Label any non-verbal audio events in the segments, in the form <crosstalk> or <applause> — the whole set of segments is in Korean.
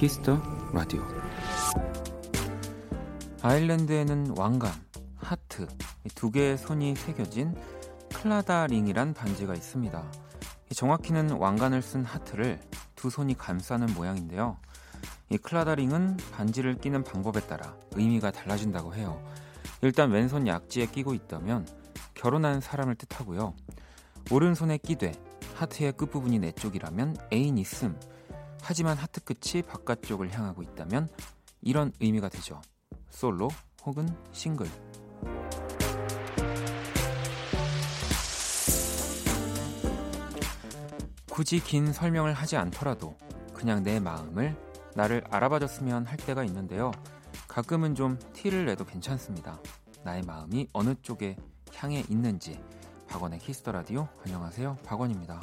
Kiss the Radio 아일랜드에는 왕관, 하트, 두 개의 손이 새겨진 Claddagh ring이란 반지가 있습니다. 정확히는 왕관을 쓴 하트를 두 손이 감싸는 모양인데요. 이 Claddagh ring은 반지를 끼는 방법에 따라 의미가 달라진다고 해요. 일단 왼손 약지에 끼고 있다면 결혼한 사람을 뜻하고요. 오른손에 끼되 하트의 끝부분이 내 쪽이라면 애인 있음. 하지만 하트 끝이 바깥쪽을 향하고 있다면 이런 의미가 되죠. 솔로 혹은 싱글. 굳이 긴 설명을 하지 않더라도 그냥 내 마음을 나를 알아봐줬으면 할 때가 있는데요. 가끔은 좀 티를 내도 괜찮습니다. 나의 마음이 어느 쪽에 향해 있는지. 박원의 키스터 라디오 안녕하세요. 박원입니다.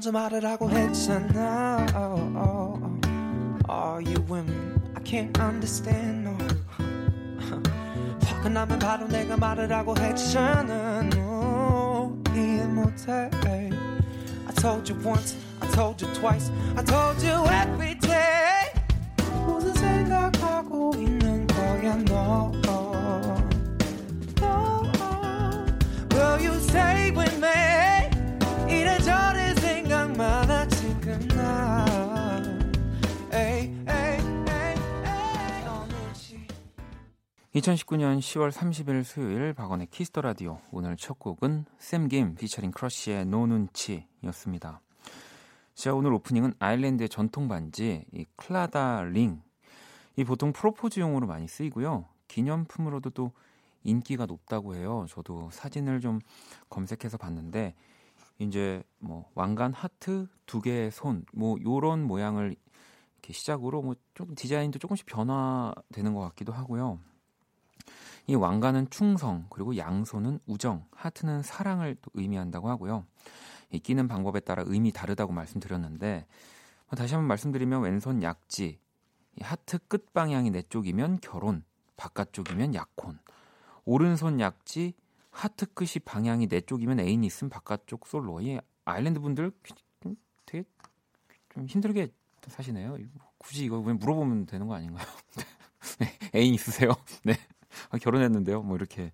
먼저 말을 하고 했잖아 oh, oh, oh. Are you women? I can't understand no 화가 나면 바로 내가 말을 하고 했잖아 no 이해 못해 I told you once I told you twice I told you every day 무슨 생각하고 있는 거야 너 2019년 10월 30일 수요일 박원의 Kiss the Radio 오늘 첫 곡은 샘김 피처링 크러쉬의 No 눈치였습니다. 자 오늘 오프닝은 아일랜드의 전통 반지 이 Claddagh ring. 이 보통 프로포즈용으로 많이 쓰이고요. 기념품으로도 또 인기가 높다고 해요. 저도 사진을 좀 검색해서 봤는데 이제 뭐 왕관 하트 두 개의 손 뭐 요런 모양을 이렇게 시작으로 뭐좀 디자인도 조금씩 변화되는 것 같기도 하고요. 이 왕관은 충성 그리고 양손은 우정, 하트는 사랑을 또 의미한다고 하고요. 이 끼는 방법에 따라 의미 다르다고 말씀드렸는데 뭐 다시 한번 말씀드리면 왼손 약지, 이 하트 끝 방향이 내 쪽이면 결혼, 바깥쪽이면 약혼, 오른손 약지, 하트 끝이 방향이 내 쪽이면 애인 있음 바깥쪽 솔로. 이 아일랜드 분들 되게 좀 힘들게 사시네요. 굳이 이거 그냥 물어보면 되는 거 아닌가요? <laughs> 네, 애인 있으세요? <laughs> 네. 아, 결혼했는데요. 뭐 이렇게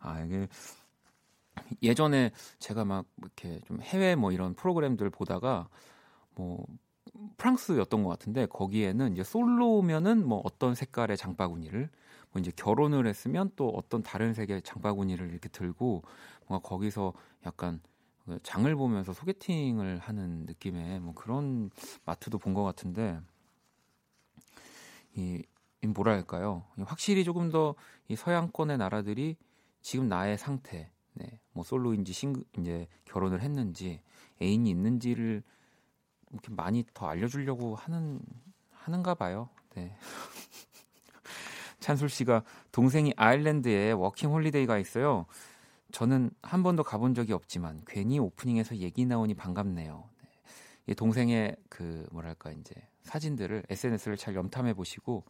아 이게 예전에 제가 막 이렇게 좀 해외 뭐 이런 프로그램들 보다가 뭐 프랑스였던 것 같은데 거기에는 이제 솔로면은 뭐 어떤 색깔의 장바구니를 뭐 이제 결혼을 했으면 또 어떤 다른 색의 장바구니를 이렇게 들고 뭔가 거기서 약간 그 장을 보면서 소개팅을 하는 느낌의 뭐 그런 마트도 본 것 같은데 이, 이 뭐랄까요 확실히 조금 더 이 서양권의 나라들이 지금 나의 상태 네, 뭐 솔로인지 싱 이제 결혼을 했는지 애인이 있는지를 이렇게 많이 더 알려주려고 하는 하는가 봐요. 네. 찬술 씨가 동생이 아일랜드에 워킹 홀리데이 가 있어요. 저는 한 번도 가본 적이 없지만 괜히 오프닝에서 얘기 나오니 반갑네요. 네. 동생의 그 뭐랄까 이제 사진들을 SNS를 잘 염탐해 보시고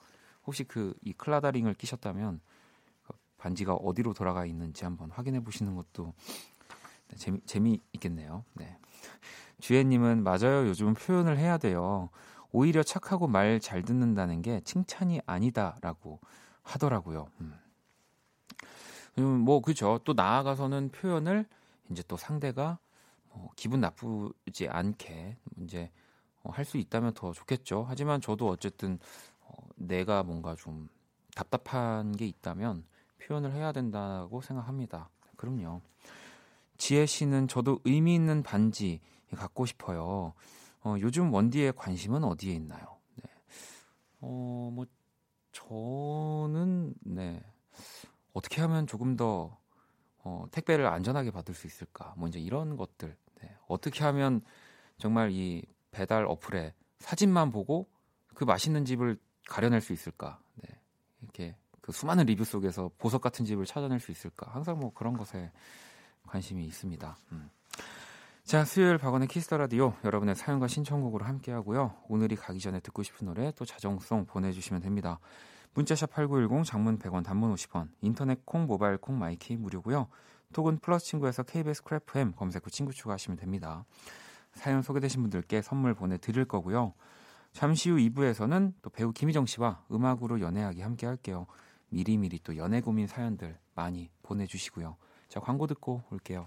혹시 그 이 Claddagh ring을 끼셨다면 그 반지가 어디로 돌아가 있는지 한번 확인해 보시는 것도 네, 재미 재미 있겠네요. 네. 주혜님은 맞아요. 요즘은 표현을 해야 돼요. 오히려 착하고 말 잘 듣는다는 게 칭찬이 아니다라고 하더라고요. 음. 음, 뭐 그죠. 또 나아가서는 표현을 이제 또 상대가 뭐 기분 나쁘지 않게 이제 어, 할수 있다면 더 좋겠죠. 하지만 저도 어쨌든 어, 내가 뭔가 좀 답답한 게 있다면 표현을 해야 된다고 생각합니다. 그럼요. 지혜 씨는 저도 의미 있는 반지 갖고 싶어요. 어, 요즘 원디의 관심은 어디에 있나요? 네. 어, 뭐 저는 네. 어떻게 하면 조금 더 어, 택배를 안전하게 받을 수 있을까? 뭐 이제 이런 것들. 네. 어떻게 하면 정말 이 배달 어플에 사진만 보고 그 맛있는 집을 가려낼 수 있을까? 네. 이렇게 그 수많은 리뷰 속에서 보석 같은 집을 찾아낼 수 있을까? 항상 뭐 그런 것에 관심이 있습니다. 음. 자, 수요일 박원의 Kiss the Radio 여러분의 사연과 신청곡으로 함께 하고요. 오늘이 가기 전에 듣고 싶은 노래 또 자정송 보내 주시면 됩니다. 문자 샵 8910 장문 100원 단문 50원 인터넷 콩 모바일 콩 마이케이 무료고요. 톡은 플러스 친구에서 KBS Cool FM 검색 후 친구 추가하시면 됩니다. 사연 소개되신 분들께 선물 보내 드릴 거고요. 잠시 후 2부에서는 또 배우 김희정 씨와 음악으로 연애하기 함께 할게요. 미리미리 또 연애 고민 사연들 많이 보내 주시고요. 자, 광고 듣고 올게요.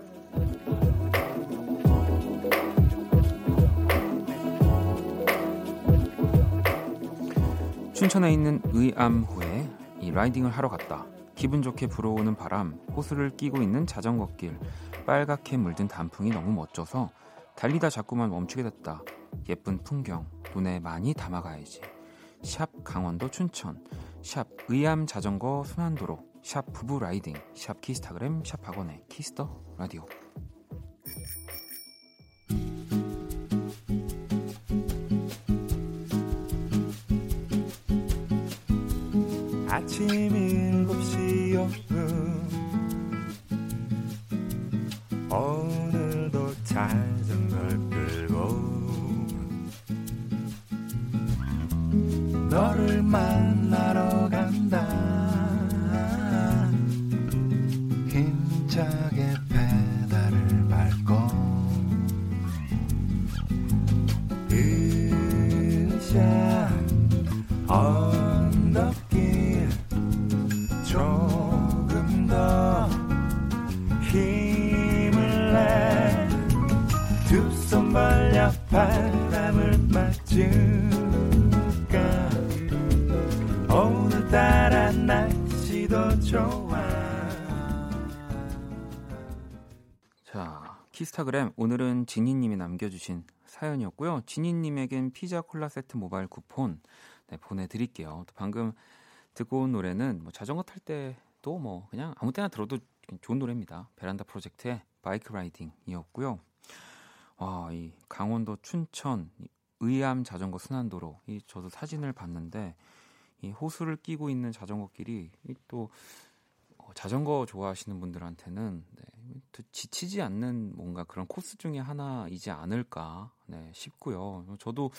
춘천에 있는 의암호에 이 라이딩을 하러 갔다. 기분 좋게 불어오는 바람, 호수를 끼고 있는 자전거길, 빨갛게 물든 단풍이 너무 멋져서 달리다 자꾸만 멈추게 됐다. 예쁜 풍경, 눈에 많이 담아가야지. 샵 강원도 춘천, 샵 의암 자전거 순환도로, 샵 부부 라이딩, 샵 키스타그램, 샵 박원의 Kiss the Radio. 아침 7시 오분 오늘도 자전걸 끌고 너를 만 키스타그램 오늘은 지니님이 남겨주신 사연이었고요. 지니님에겐 피자 콜라 세트 모바일 쿠폰 네, 보내드릴게요. 또 방금 듣고 온 노래는 뭐 자전거 탈 때도 뭐 그냥 아무 때나 들어도 좋은 노래입니다. 베란다 프로젝트의 바이크 라이딩이었고요. 와, 이 강원도 춘천 의암 자전거 순환도로 이 저도 사진을 봤는데 이 호수를 끼고 있는 자전거 길이 또 어, 자전거 좋아하시는 분들한테는 네, 지치지 않는 뭔가 그런 코스 중에 하나이지 않을까 네, 싶고요. 저도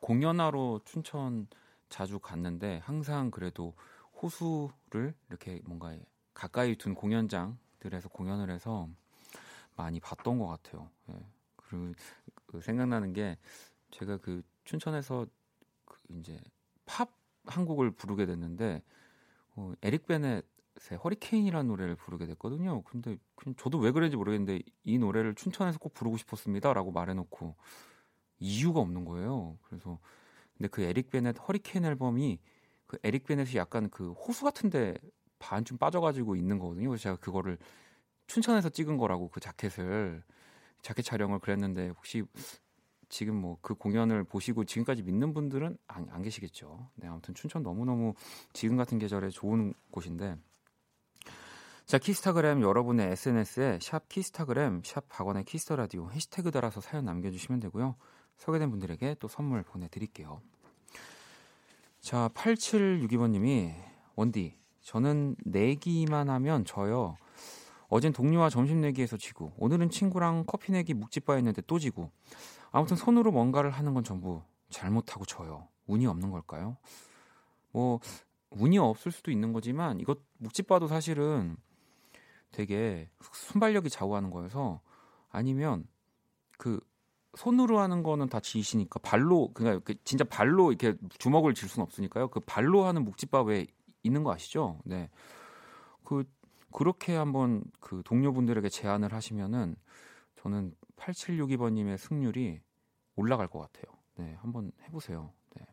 공연하러 춘천 자주 갔는데 항상 그래도 호수를 이렇게 뭔가 가까이 둔 공연장들에서 공연을 해서 많이 봤던 것 같아요. 예. 그리고 그 생각나는 게 제가 그 춘천에서 그 이제 팝 한 곡을 부르게 됐는데 어, 에릭 베넷 허리케인이라는 노래를 부르게 됐거든요. 근데 그냥 저도 왜 그런지 모르겠는데 이 노래를 춘천에서 꼭 부르고 싶었습니다라고 말해놓고 이유가 없는 거예요. 그래서 근데 그 에릭 베넷 허리케인 앨범이 그 에릭 베넷이 약간 그 호수 같은데 반쯤 빠져가지고 있는 거거든요. 그래서 제가 그거를 춘천에서 찍은 거라고 그 자켓을 자켓 촬영을 그랬는데 혹시 지금 뭐 그 공연을 보시고 지금까지 믿는 분들은 안, 안 계시겠죠. 네, 아무튼 춘천 너무너무 지금 같은 계절에 좋은 곳인데 자, 키스타그램 여러분의 SNS에 샵 키스타그램, 샵 박원의 Kiss the Radio 해시태그 달아서 사연 남겨주시면 되고요. 소개된 분들에게 또 선물 보내드릴게요. 자, 8762번님이 원디, 저는 내기만 하면 져요. 어젠 동료와 점심 내기에서 지고, 오늘은 친구랑 커피 내기 묵찌빠 했는데 또 지고, 아무튼 손으로 뭔가를 하는 건 전부 잘못하고 져요. 운이 없는 걸까요? 뭐, 운이 없을 수도 있는 거지만, 이것 묵집바도 사실은 되게 순발력이 좌우하는 거여서 아니면 그 손으로 하는 거는 다 지시니까 발로 그러니까 그 진짜 발로 이렇게 주먹을 질 수는 없으니까요. 그 발로 하는 묵집밥에 있는 거 아시죠? 네. 그 그렇게 한번 그 동료분들에게 제안을 하시면은 저는 8762번 님의 승률이 올라갈 것 같아요. 네. 한번 해 보세요. 네.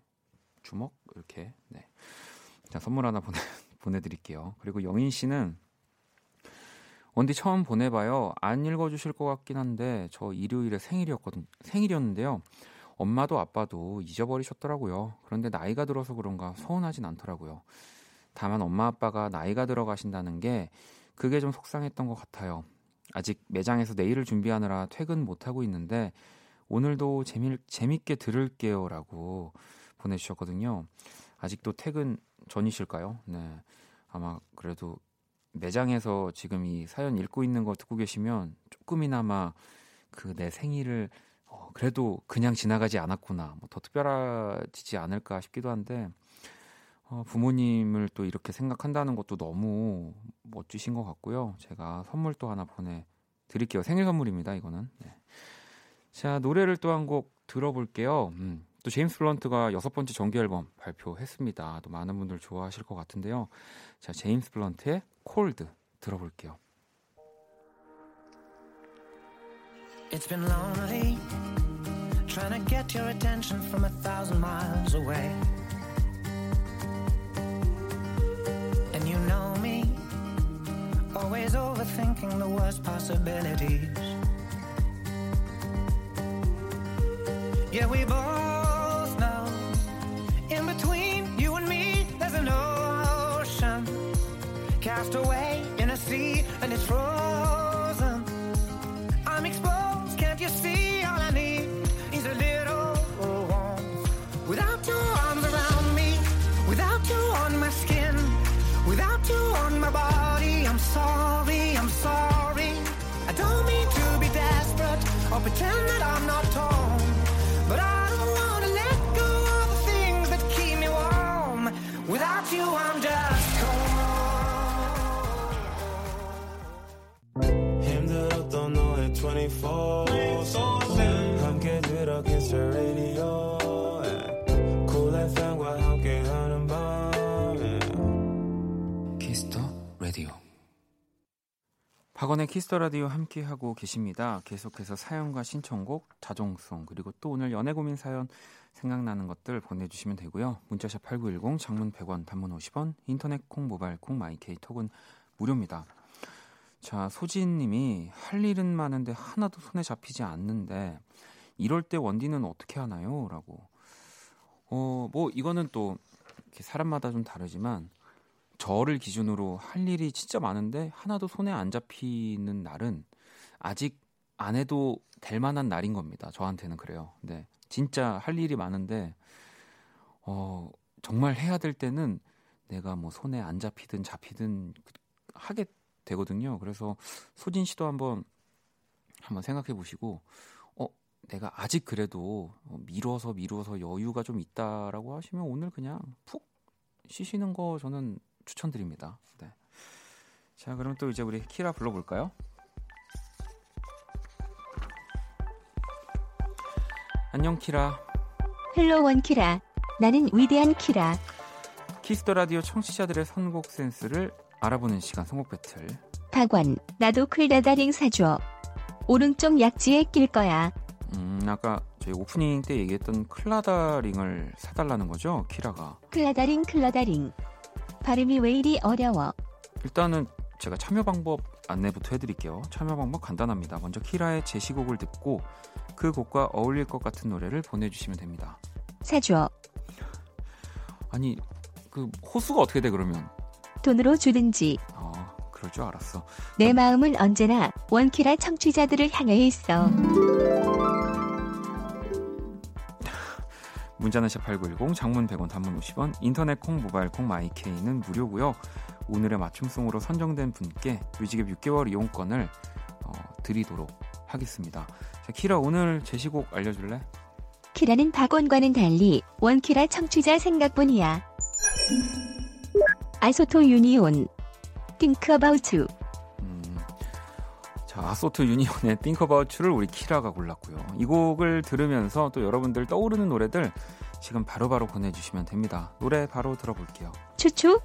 주먹 이렇게. 네. 자, 선물 하나 보내 <laughs> 보내 드릴게요. 그리고 영인 씨는 원디 처음 보내봐요. 안 읽어주실 것 같긴 한데 저 일요일에 생일이었거든 생일이었는데요. 엄마도 아빠도 잊어버리셨더라고요. 그런데 나이가 들어서 그런가 서운하진 않더라고요. 다만 엄마 아빠가 나이가 들어가신다는 게 그게 좀 속상했던 것 같아요. 아직 매장에서 내일을 준비하느라 퇴근 못하고 있는데 오늘도 재미, 재밌게 들을게요 라고 보내주셨거든요. 아직도 퇴근 전이실까요? 네. 아마 그래도 매장에서 지금 이 사연 읽고 있는 거 듣고 계시면 조금이나마 그 내 생일을 어, 그래도 그냥 지나가지 않았구나. 뭐 더 특별하지 않을까 싶기도 한데 어, 부모님을 또 이렇게 생각한다는 것도 너무 멋지신 것 같고요. 제가 선물 또 하나 보내드릴게요. 생일 선물입니다, 이거는. 네. 자, 노래를 또 한 곡 들어볼게요. 음, 또 제임스 블런트가 여섯 번째 정규 앨범 발표했습니다. 또 많은 분들 좋아하실 것 같은데요. 자, 제임스 블런트의 콜드 들어볼게요. It's been lonely trying to get your attention from a thousand miles away. And you know me, always overthinking the worst possibilities. Yeah, we both know in between you and me, there's an ocean cast away in a sea and it's frozen. I'm exposed, can't you see? All I need is a little warmth. Without your arms around me, without you on my skin, without you on my body, I'm sorry, I'm sorry. I don't mean to be desperate or pretend that I'm not torn, but I don't wanna let go of the things that keep me warm. Without you, I'm just 박원의 Kiss the Radio 함께 하고 계십니다. 계속해서 사연과 신청곡, 자정송 그리고 또 오늘 연애 고민 사연 생각나는 것들 보내주시면 되고요. 문자 샵 8910, 장문 100원, 단문 50원, 인터넷 콩, 모바일 콩, 마이케이 톡은 무료입니다. 자, 소진님이 할 일은 많은데 하나도 손에 잡히지 않는데 이럴 때 원디는 어떻게 하나요? 라고. 어, 뭐 이거는 또 사람마다 좀 다르지만 저를 기준으로 할 일이 진짜 많은데 하나도 손에 안 잡히는 날은 아직 안 해도 될 만한 날인 겁니다. 저한테는 그래요. 근데 진짜 할 일이 많은데 어, 정말 해야 될 때는 내가 뭐 손에 안 잡히든 잡히든 하게 되거든요. 그래서 소진 씨도 한번 한번 생각해 보시고 어 내가 아직 그래도 미뤄서 미뤄서 여유가 좀 있다라고 하시면 오늘 그냥 푹 쉬시는 거 저는 추천드립니다. 네. 자, 그럼 또 이제 우리 키라 불러볼까요? 안녕 키라. Hello 원키라. 나는 위대한 키라. 키스 더 라디오 청취자들의 선곡 센스를 알아보는 시간 선곡 배틀. 박원, 나도 Claddagh ring 사줘. 오른쪽 약지에 낄 거야. 음, 아까 저희 오프닝 때 얘기했던 Claddagh ring을 사달라는 거죠, 키라가. 클라다링 클라다링. 발음이 왜 이리 어려워? 일단은 제가 참여 방법 안내부터 해드릴게요. 참여 방법 간단합니다. 먼저 키라의 제시곡을 듣고 그 곡과 어울릴 것 같은 노래를 보내주시면 됩니다. 사줘. 아니 그 호수가 어떻게 돼 그러면? 돈으로 주든지. 어, 그럴 줄 알았어. 내 마음은 언제나 원키라 청취자들을 향해 있어. 문자는 샵8910 장문 100원 단문 50원 인터넷 콩 모바일 콩 마이케이는 무료고요. 오늘의 맞춤송으로 선정된 분께 뮤직앱 6개월 이용권을 어, 드리도록 하겠습니다. 자, 키라 오늘 제시곡 알려줄래? 키라는 박원과는 달리 원키라 청취자 생각뿐이야. 아소토 유니온. 음, 자 아소토 유니온의 Think About You를 우리 키라가 골랐고요. 이 곡을 들으면서 또 여러분들 떠오르는 노래들 지금 바로바로 보내주시면 됩니다. 노래 바로 들어볼게요. 추추.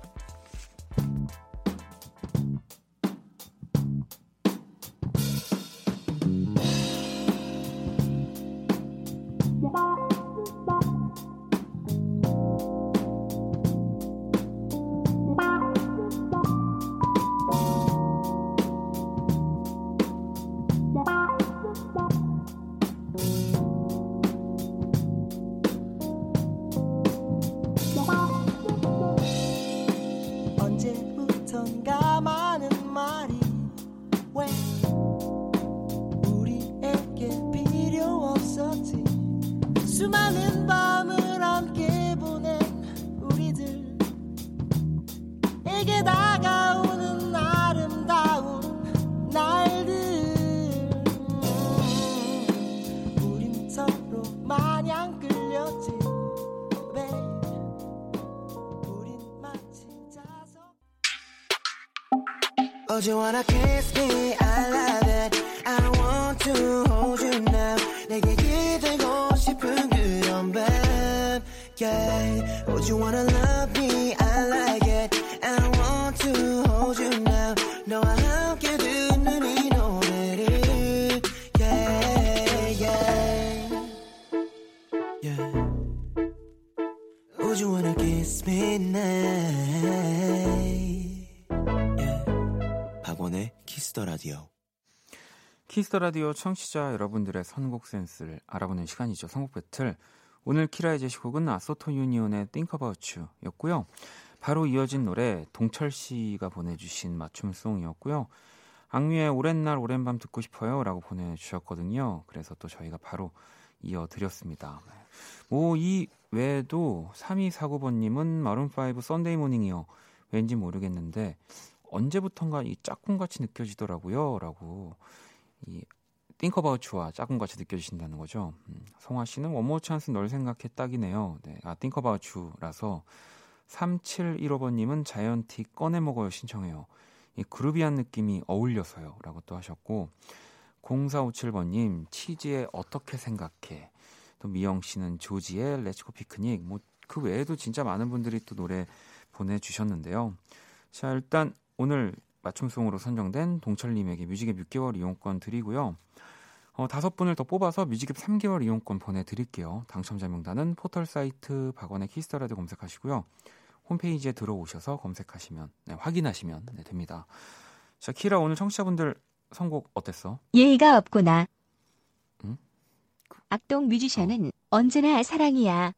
키스 더 라디오 청취자 여러분들의 선곡 센스를 알아보는 시간이죠. 선곡 배틀. 오늘 키라의 제시곡은 아소토 유니온의 Think About You였고요. 바로 이어진 노래 동철 씨가 보내주신 맞춤송이었고요. 악뮤의 오랜 날 오랜 밤 듣고 싶어요 라고 보내주셨거든요. 그래서 또 저희가 바로 이어드렸습니다. 뭐 이 외에도 3249번님은 마룬5 Sunday Morning이요. 왠지 모르겠는데 언제부턴가 이 짝꿍같이 느껴지더라고요. 라고 이 Think About Chu와 짝꿍같이 느껴지신다는 거죠. 음, 송아 씨는 원모어찬스 널 생각해 딱이네요. 네, 아 Think About Chu라서 3715번님은 자이언티 꺼내 먹어요 신청해요. 이 groovy한 느낌이 어울려서요. 라고 또 하셨고 0457번님 치즈의 어떻게 생각해 또 미영 씨는 조지의 Let's Go Picnic 뭐 그 외에도 진짜 많은 분들이 또 노래 보내주셨는데요. 자 일단 오늘 맞춤송으로 선정된 동철님에게 뮤직앱 6개월 이용권 드리고요. 어, 다섯 분을 더 뽑아서 뮤직앱 3개월 이용권 보내드릴게요. 당첨자 명단은 포털 사이트 박원의 키스 더 라디오 검색하시고요. 홈페이지에 들어오셔서 검색하시면 네, 확인하시면 네, 됩니다. 자 키라 오늘 청취자분들 선곡 어땠어? 예의가 없구나. 응? 악동 뮤지션은 언제나 사랑이야.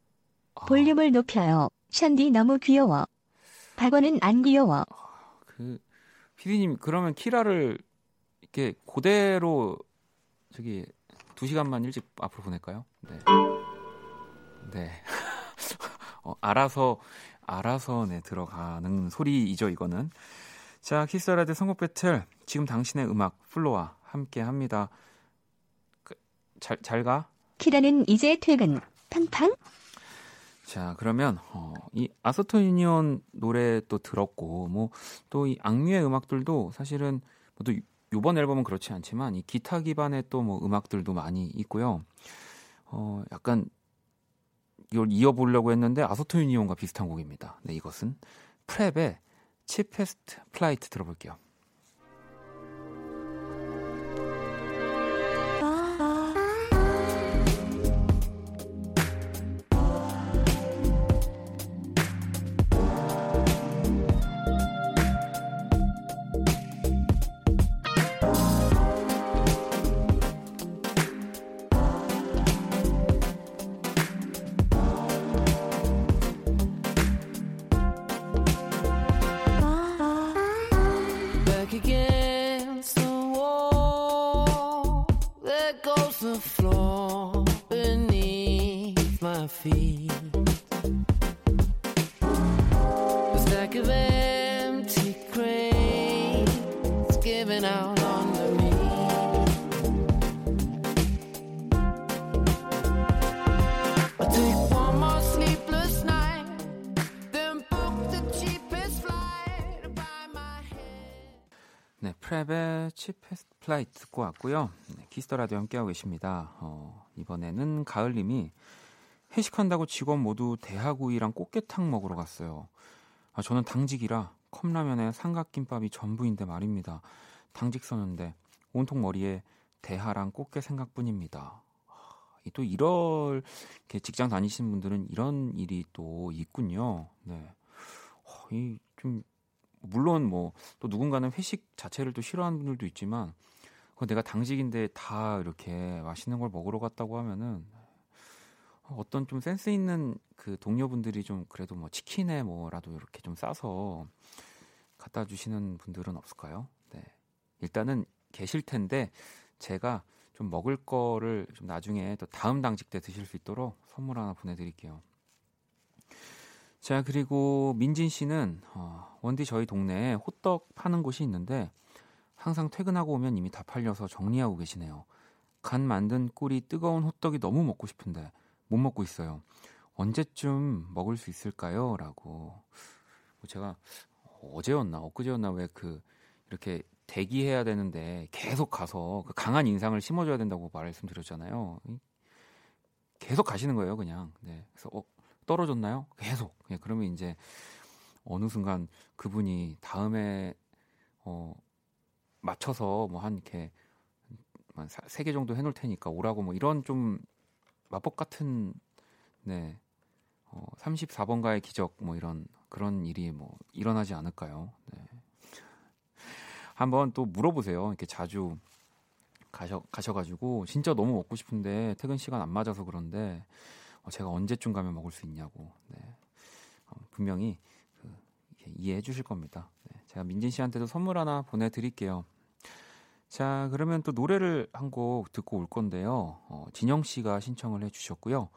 아, 볼륨을 높여요. 션디 너무 귀여워. 박원은 안 귀여워. 그 피디님 그러면 키라를 이렇게 그대로 저기 두 시간만 일찍 앞으로 보낼까요? 네. 네. <laughs> 어, 알아서 알아서 네 들어가는 소리이죠 이거는. 자 키스 더 라디오 선곡 배틀 지금 당신의 음악 플로와 함께 합니다. 그, 잘, 잘 가. 키라는 이제 퇴근. 팡팡. 자, 그러면 어, 이 아소토 유니온 노래 또 들었고 뭐 또 이 악뮤의 음악들도 사실은 뭐또 요번 앨범은 그렇지 않지만 이 기타 기반의 또 뭐 음악들도 많이 있고요. 어, 약간 이걸 이어보려고 했는데 아소토 유니온과 비슷한 곡입니다. 네, 이것은 프랩의 Cheapest Flight 들어볼게요. Cheapest Flight 듣고 왔고요. 네, 키스 더 라디오 함께하고 계십니다. 어, 이번에는 가을님이 회식한다고 직원 모두 대하구이랑 꽃게탕 먹으러 갔어요. 아, 저는 당직이라 컵라면에 삼각김밥이 전부인데 말입니다. 당직 서는데 온통 머리에 대하랑 꽃게 생각뿐입니다. 아, 이또 이럴 이렇게 직장 다니시는 분들은 이런 일이 또 있군요. 네, 어, 이좀 물론 뭐 또 누군가는 회식 자체를 또 싫어하는 분들도 있지만 그 내가 당직인데 다 이렇게 맛있는 걸 먹으러 갔다고 하면은 어떤 좀 센스 있는 그 동료분들이 좀 그래도 뭐 치킨에 뭐라도 이렇게 좀 싸서 갖다 주시는 분들은 없을까요? 네. 일단은 계실 텐데 제가 좀 먹을 거를 좀 나중에 또 다음 당직 때 드실 수 있도록 선물 하나 보내드릴게요. 자 그리고 민진 씨는 어, 원디 저희 동네에 호떡 파는 곳이 있는데 항상 퇴근하고 오면 이미 다 팔려서 정리하고 계시네요. 간 만든 꿀이 뜨거운 호떡이 너무 먹고 싶은데 못 먹고 있어요. 언제쯤 먹을 수 있을까요? 라고 뭐 제가 어제였나 엊그제였나 왜 그 이렇게 대기해야 되는데 계속 가서 그 강한 인상을 심어줘야 된다고 말씀드렸잖아요. 계속 가시는 거예요, 그냥. 네. 그래서 어, 떨어졌나요? 계속. 그냥 그러면 이제 어느 순간 그분이 다음에 어 맞춰서 뭐 한 이렇게 세개 정도 해놓을 테니까 오라고 뭐 이런 좀 마법 같은 네 어, 34번가의 기적 뭐 이런 그런 일이 뭐 일어나지 않을까요? 네. 한번 또 물어보세요. 이렇게 자주 가셔 가셔가지고 진짜 너무 먹고 싶은데 퇴근 시간 안 맞아서 그런데 어, 제가 언제쯤 가면 먹을 수 있냐고 네. 어, 분명히 그, 이해해 주실 겁니다. 네. 제가 민진 씨한테도 선물 하나 보내드릴게요. 자 그러면 또 노래를 한 곡 듣고 올 건데요. 어, 진영 씨가 신청을 해주셨고요.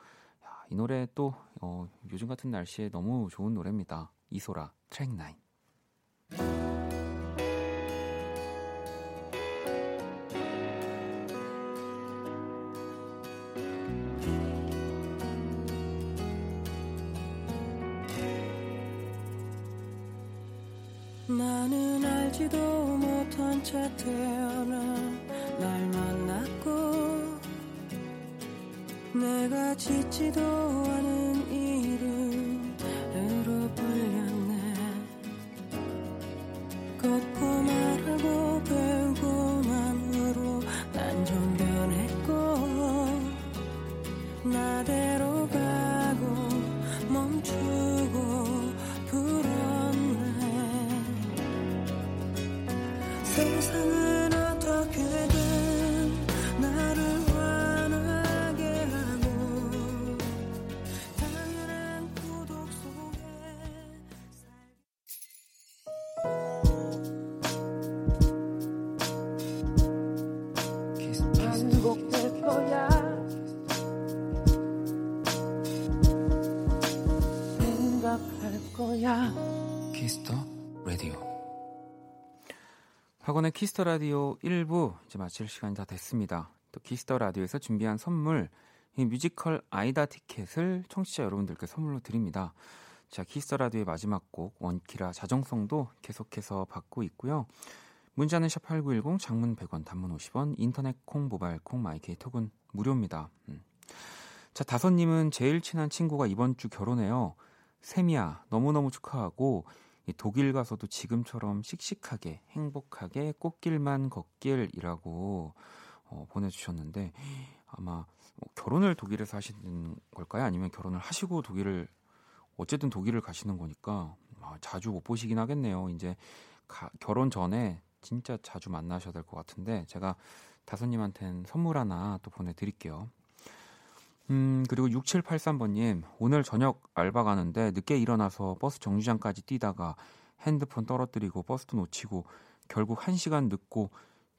야, 이 노래 또 어, 요즘 같은 날씨에 너무 좋은 노래입니다. 이소라 트랙 9. 박원의 키스 더 라디오 1부 이제 마칠 시간이 다 됐습니다. 또 키스 더 라디오에서 준비한 선물 이 뮤지컬 아이다 티켓을 청취자 여러분들께 선물로 드립니다. 자, 키스 더 라디오의 마지막 곡 원키라 자정송도 계속해서 받고 있고요. 문자는 샵8910 장문 100원 단문 50원 인터넷 콩 모바일 콩 마이케이 톡은 무료입니다. 음. 자, 다섯 님은 제일 친한 친구가 이번 주 결혼해요. 세미야 너무너무 축하하고 이 독일 가서도 지금처럼 씩씩하게 행복하게 꽃길만 걷길이라고 어, 보내주셨는데 아마 뭐 결혼을 독일에서 하시는 걸까요? 아니면 결혼을 하시고 독일을 어쨌든 독일을 가시는 거니까 아, 자주 못 보시긴 하겠네요. 이제 가, 결혼 전에 진짜 자주 만나셔야 될 것 같은데 제가 다섯님한테는 선물 하나 또 보내드릴게요. 음, 그리고 6783번님, 오늘 저녁 알바 가는데 늦게 일어나서 버스 정류장까지 뛰다가 핸드폰 떨어뜨리고 버스도 놓치고 결국 1시간 늦고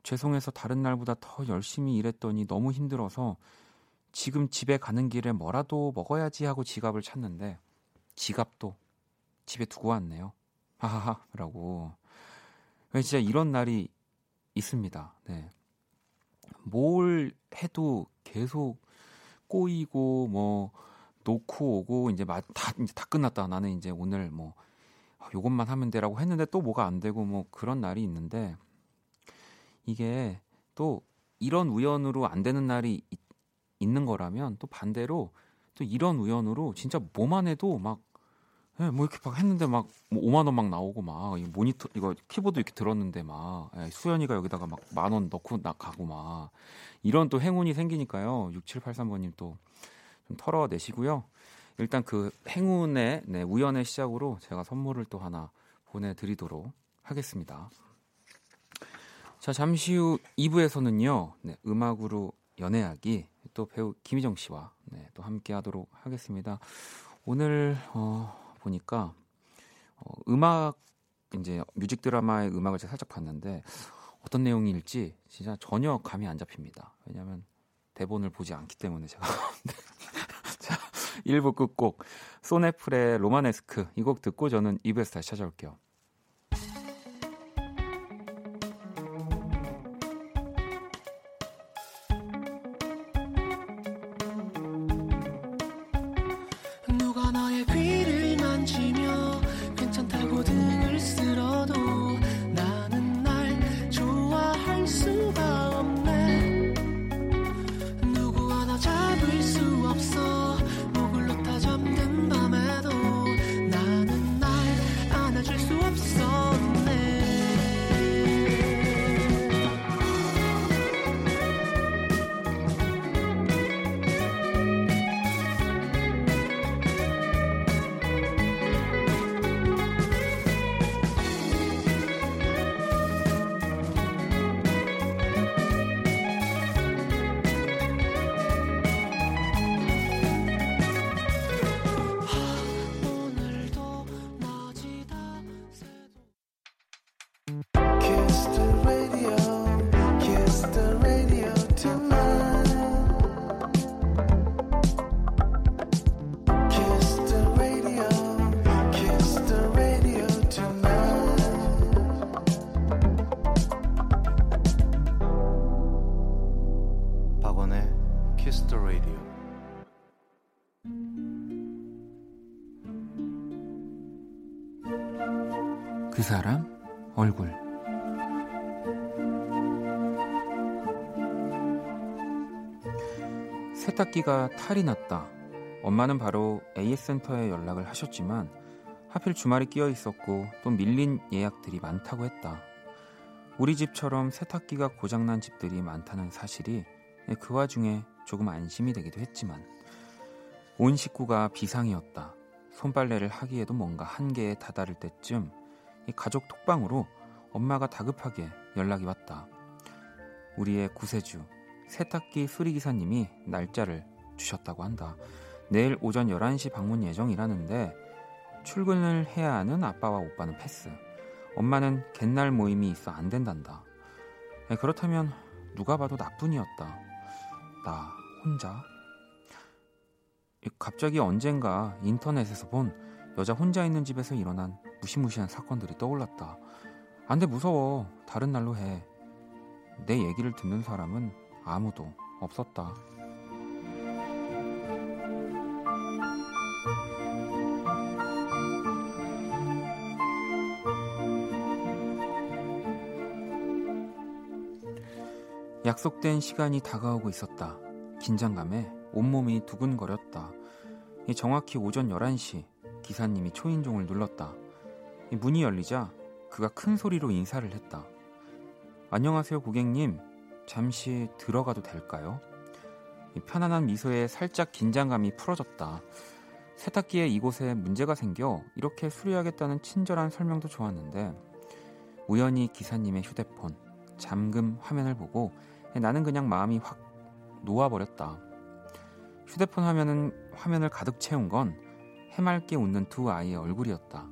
죄송해서 다른 날보다 더 열심히 일했더니 너무 힘들어서 지금 집에 가는 길에 뭐라도 먹어야지 하고 지갑을 찾는데 지갑도 집에 두고 왔네요. 하하하, 라고. 진짜 이런 날이 있습니다. 네. 뭘 해도 계속 꼬이고 뭐 놓고 오고 이제 다 이제 다 끝났다. 나는 이제 오늘 뭐 요것만 하면 되라고 했는데 또 뭐가 안 되고 뭐 그런 날이 있는데 이게 또 이런 우연으로 안 되는 날이 있, 있는 거라면 또 반대로 또 이런 우연으로 진짜 뭐만 해도 막 예, 뭐 이렇게 막 했는데 막 뭐 5만 원 막 나오고 막 모니터 이거 키보드 이렇게 들었는데 막 예, 수연이가 여기다가 막 만 원 넣고 나 가고 막 이런 또 행운이 생기니까요. 6783번님 또 좀 털어내시고요. 일단 그 행운의 네, 우연의 시작으로 제가 선물을 또 하나 보내드리도록 하겠습니다. 자 잠시 후 2부에서는요. 네, 음악으로 연애하기 또 배우 김희정 씨와 네, 또 함께하도록 하겠습니다. 오늘 어, 보니까 어, 음악 이제 뮤직 드라마의 음악을 제가 살짝 봤는데 어떤 내용일지 진짜 전혀 감이 안 잡힙니다. 왜냐하면 대본을 보지 않기 때문에 제가. <laughs> 자, 1부 끝곡 소네플의 로마네스크 이 곡 듣고 저는 2부에서 다시 찾아올게요. 세탁기가 탈이 났다. 엄마는 바로 AS 센터에 연락을 하셨지만 하필 주말이 끼어 있었고 또 밀린 예약들이 많다고 했다. 우리 집처럼 세탁기가 고장난 집들이 많다는 사실이 그 와중에 조금 안심이 되기도 했지만 온 식구가 비상이었다. 손빨래를 하기에도 뭔가 한계에 다다를 때쯤 이 가족 톡방으로 엄마가 다급하게 연락이 왔다. 우리의 구세주 세탁기 수리기사님이 날짜를 주셨다고 한다. 내일 오전 11시 방문 예정이라는데 출근을 해야 하는 아빠와 오빠는 패스. 엄마는 갯날 모임이 있어 안 된단다. 에, 그렇다면 누가 봐도 나뿐이었다. 나 혼자? 이, 갑자기 언젠가 인터넷에서 본 여자 혼자 있는 집에서 일어난 무시무시한 사건들이 떠올랐다. 안 돼 무서워. 다른 날로 해. 내 얘기를 듣는 사람은 아무도 없었다. 약속된 시간이 다가오고 있었다. 긴장감에 온몸이 두근거렸다. 이 정확히 오전 11시 기사님이 초인종을 눌렀다. 이 문이 열리자 그가 큰 소리로 인사를 했다. 안녕하세요, 고객님. 잠시 들어가도 될까요? 이 편안한 미소에 살짝 긴장감이 풀어졌다. 세탁기에 이곳에 문제가 생겨 이렇게 수리하겠다는 친절한 설명도 좋았는데 우연히 기사님의 휴대폰 잠금 화면을 보고 나는 그냥 마음이 확 놓아버렸다. 휴대폰 화면은 화면을 가득 채운 건 해맑게 웃는 두 아이의 얼굴이었다.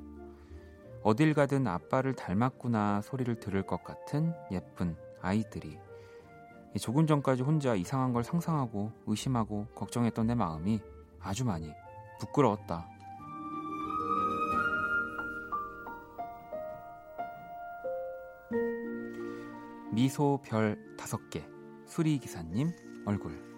어딜 가든 아빠를 닮았구나 소리를 들을 것 같은 예쁜 아이들이 조금 전까지 혼자 이상한 걸 상상하고 의심하고 걱정했던 내 마음이 아주 많이 부끄러웠다. 미소 별 다섯 개. 수리 기사님 얼굴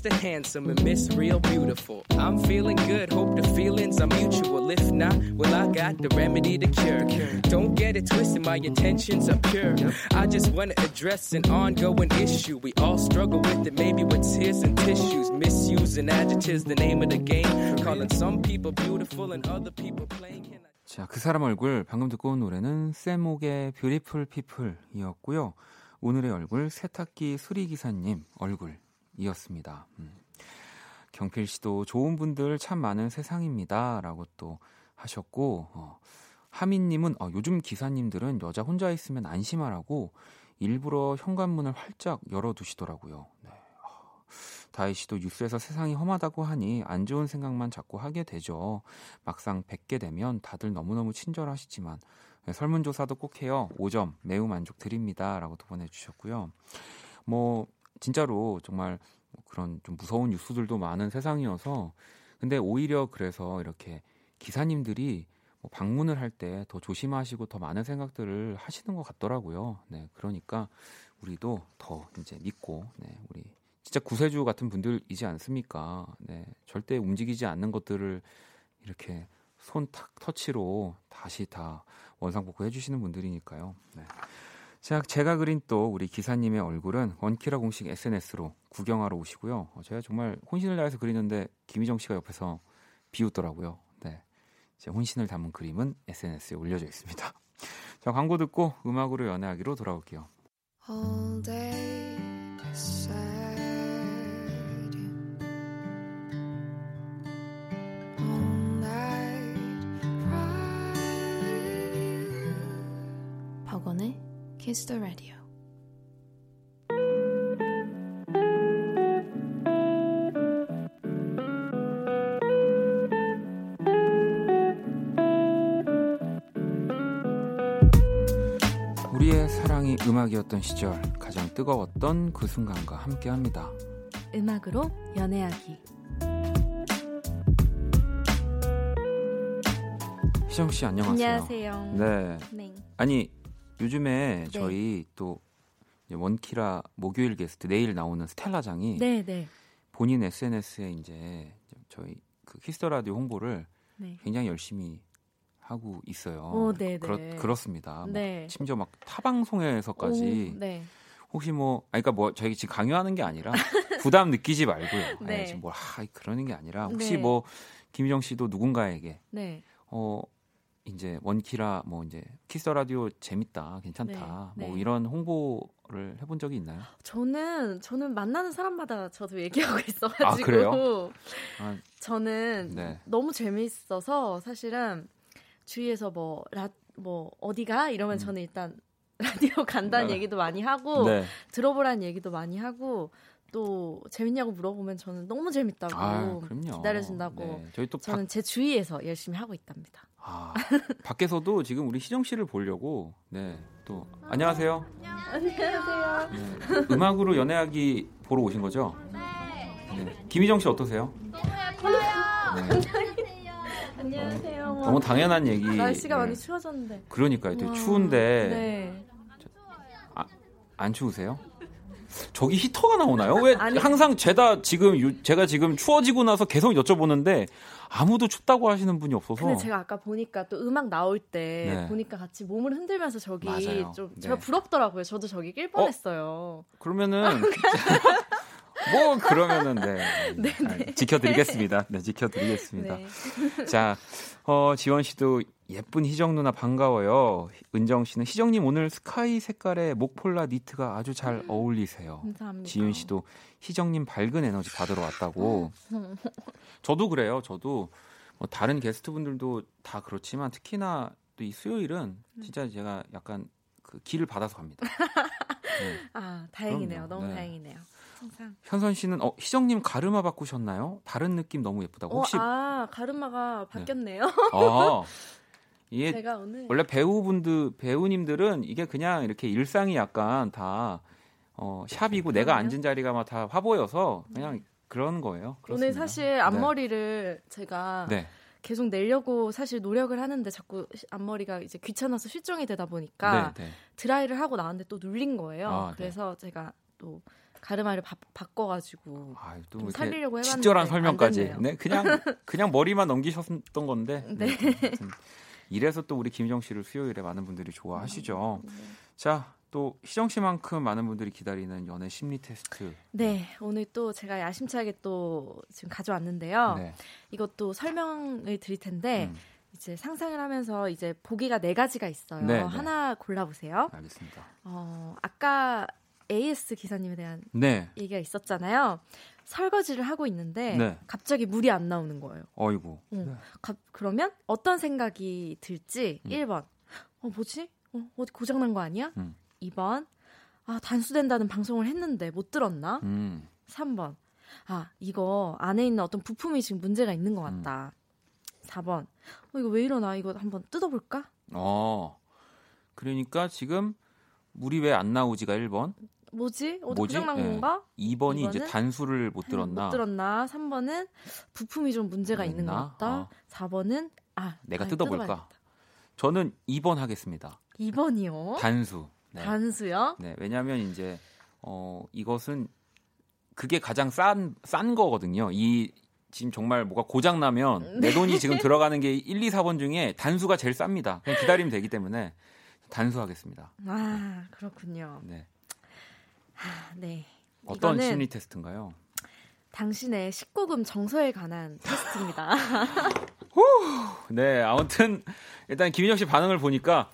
Mr. Handsome and Miss Real Beautiful. I'm feeling good, hope the feelings are mutual. If not, well, I got the remedy to cure. Don't get it twisted, my intentions are pure. I just want to address an ongoing issue. We all struggle with it, maybe with tears and tissues. Misusing adjectives, the name of the game. Calling some people beautiful and other people plain. 자, 그 사람 얼굴 방금 듣고 온 노래는 쌤옥의 뷰티풀 피플이었고요. 오늘의 얼굴 세탁기 수리 기사님 얼굴 이었습니다. 음. 경필 씨도 좋은 분들 참 많은 세상입니다 라고 또 하셨고 어, 하민님은 어, 요즘 기사님들은 여자 혼자 있으면 안심하라고 일부러 현관문을 활짝 열어두시더라고요. 네. 어, 다혜 씨도 뉴스에서 세상이 험하다고 하니 안 좋은 생각만 자꾸 하게 되죠. 막상 뵙게 되면 다들 너무너무 친절하시지만 네, 설문조사도 꼭 해요. 5점 매우 만족 드립니다 라고 또 보내주셨고요. 뭐 진짜로 정말 그런 좀 무서운 뉴스들도 많은 세상이어서 근데 오히려 그래서 이렇게 기사님들이 뭐 방문을 할 때 더 조심하시고 더 많은 생각들을 하시는 것 같더라고요. 네, 그러니까 우리도 더 이제 믿고 네, 우리 진짜 구세주 같은 분들이지 않습니까? 네, 절대 움직이지 않는 것들을 이렇게 손 탁 터치로 다시 다 원상복구 해주시는 분들이니까요. 네. 자, 제가 그린 또 우리 기사님의 얼굴은 원키라 공식 SNS로 구경하러 오시고요. 어, 제가 정말 혼신을 다해서 그리는데 김희정 씨가 옆에서 비웃더라고요. 네. 제 혼신을 담은 그림은 SNS에 올려져 있습니다. 자, 광고 듣고 음악으로 연애하기로 돌아올게요. Kiss the Radio. 우리의 사랑이 음악이었던 시절 가장 뜨거웠던 그 순간과 함께합니다. 음악으로 연애하기. 희정 씨 안녕하세요. 안녕하세요. 네. 네. 아니 요즘에 네. 저희 또 원키라 목요일 게스트 내일 나오는 스텔라장이 네, 네. 본인 SNS에 이제 저희 그 키스 더 라디오 홍보를 네. 굉장히 열심히 하고 있어요. 오, 네, 그렇, 네. 그렇 습니다. 뭐 네. 심지어 막 타방송에서까지 오, 네. 혹시 뭐 아니 그러니까 뭐 저희 지금 강요하는 게 아니라 <laughs> 부담 느끼지 말고요. 네. 아니, 지금 뭐 아, 그러는 게 아니라 혹시 네. 뭐 김희정 씨도 누군가에게 네. 어 이제 원키라 뭐 이제 키스 라디오 재밌다 괜찮다 네, 뭐 네. 이런 홍보를 해본 적이 있나요? 저는 저는 만나는 사람마다 저도 <laughs> 얘기하고 있어가지고 아, 그래요? <laughs> 아, 저는 네. 너무 재미있어서 사실은 주위에서 뭐 라 뭐 어디가 이러면 음. 저는 일단 <laughs> 라디오 간다는 네. 얘기도 많이 하고 네. 들어보라는 얘기도 많이 하고 또 재밌냐고 물어보면 저는 너무 재밌다고 아. 기다려준다고 네. 저희 또 저는 제 주위에서 열심히 하고 있답니다. 아, 밖에서도 지금 우리 희정 씨를 보려고 네. 또 안녕하세요. 안녕하세요. 네. 음악으로 연애하기 보러 오신 거죠? 네. 김희정 씨 어떠세요? 네. 안녕하세요. 너무 당연한 얘기. 날씨가 네. 많이 추워졌는데. 그러니까요. 되게 와, 추운데 네. 안 추우세요? 저기 히터가 나오나요? 왜 아니. 항상 제가 지금 유- 제가 지금 추워지고 나서 계속 여쭤보는데 아무도 춥다고 하시는 분이 없어서 근데 제가 아까 보니까 또 음악 나올 때 네. 보니까 같이 몸을 흔들면서 저기 맞아요. 좀 네. 제가 부럽더라고요. 저도 저기 낄 뻔했어요. 그러면은 <laughs> 뭐 그러면은 <laughs> 네, 아, 지켜드리겠습니다. 네, 지켜드리겠습니다. 네. <laughs> 자, 어, 지원 씨도 예쁜 희정 누나 반가워요. 은정 씨는 희정 님 오늘 스카이 색깔의 목폴라 니트가 아주 잘 어울리세요. 감사합니다. 지윤 씨도 희정 님 밝은 에너지 받으러 왔다고. <laughs> 저도 그래요. 저도 뭐 다른 게스트분들도 다 그렇지만 특히나 또 이 수요일은 진짜 제가 약간 그 길을 받아서 갑니다. 네. 아 다행이네요. 그럼요. 너무 네. 다행이네요. 항상. 현선 씨는 어, 희정님 가르마 바꾸셨나요? 다른 느낌 너무 예쁘다고. 혹시 어, 아 가르마가 바뀌었네요. 아, <laughs> 이게 제가 오늘 원래 배우분들 배우님들은 이게 그냥 이렇게 일상이 약간 다 어, 샵이고 내가 그러네요. 앉은 자리가 막 다 화보여서 그냥 그런 거예요. 오늘 그렇습니다. 사실 앞머리를 제가 네. 계속 내려고 사실 노력을 하는데 자꾸 시- 앞머리가 이제 귀찮아서 실종이 되다 보니까 네, 네. 드라이를 하고 나왔는데 또 눌린 거예요. 아, 네. 그래서 제가 또 가르마를 바, 바꿔가지고 아, 또좀 이렇게 살리려고 해봤는데 친절한 안 설명까지. 네, 그냥 <laughs> 그냥 머리만 넘기셨던 건데. 네. 아무튼 이래서 또 우리 김희정 씨를 수요일에 많은 분들이 좋아하시죠. 네. 자, 또 희정 씨만큼 많은 분들이 기다리는 연애 심리 테스트. 네, 오늘 또 제가 야심차게 또 지금 가져왔는데요. 네. 이것도 설명을 드릴 텐데 음, 이제 상상을 하면서 이제 보기가 네 가지가 있어요. 네, 네. 하나 골라보세요. 알겠습니다. 어, 아까 AS 기사님에 대한 네. 얘기가 있었잖아요. 설거지를 하고 있는데 네. 갑자기 물이 안 나오는 거예요. 어이구. 응. 네. 가- 그러면 어떤 생각이 들지? 음. 1번. 어, 뭐지? 어, 어디 고장 난 거 아니야? 음. 2번. 아, 단수된다는 방송을 했는데 못 들었나? 음. 3번. 아, 이거 안에 있는 어떤 부품이 지금 문제가 있는 것 음. 같다. 4번. 어, 이거 왜 이러나? 이거 한번 뜯어볼까? 어. 그러니까 지금 물이 왜 안 나오지가 1번, 뭐지? 어디 뭐지? 고장난 예. 건가? 2번이 이제 단수를 못 들었나. <laughs> 못 들었나? 3번은 부품이 좀 문제가 있는 것? 같다. 어. 4번은 아, 내가 아, 뜯어볼까? 뜯어봐야겠다. 저는 2번 하겠습니다. 2번이요? 단수. 네. 어? 단수요? 네, 왜냐하면 이제 어 이것은 그게 가장 싼 싼 거거든요. 이 지금 정말 뭐가 고장 나면 내 돈이 지금 들어가는 게 1, 2, 4번 중에 단수가 제일 쌉니다. 그냥 기다리면 되기 때문에 단수하겠습니다. 아, 그렇군요. 네. 아, 네. 어떤 심리 테스트인가요? 당신의 19금 정서에 관한 테스트입니다. <laughs> 네, 아무튼 일단 김인혁 씨 반응을 보니까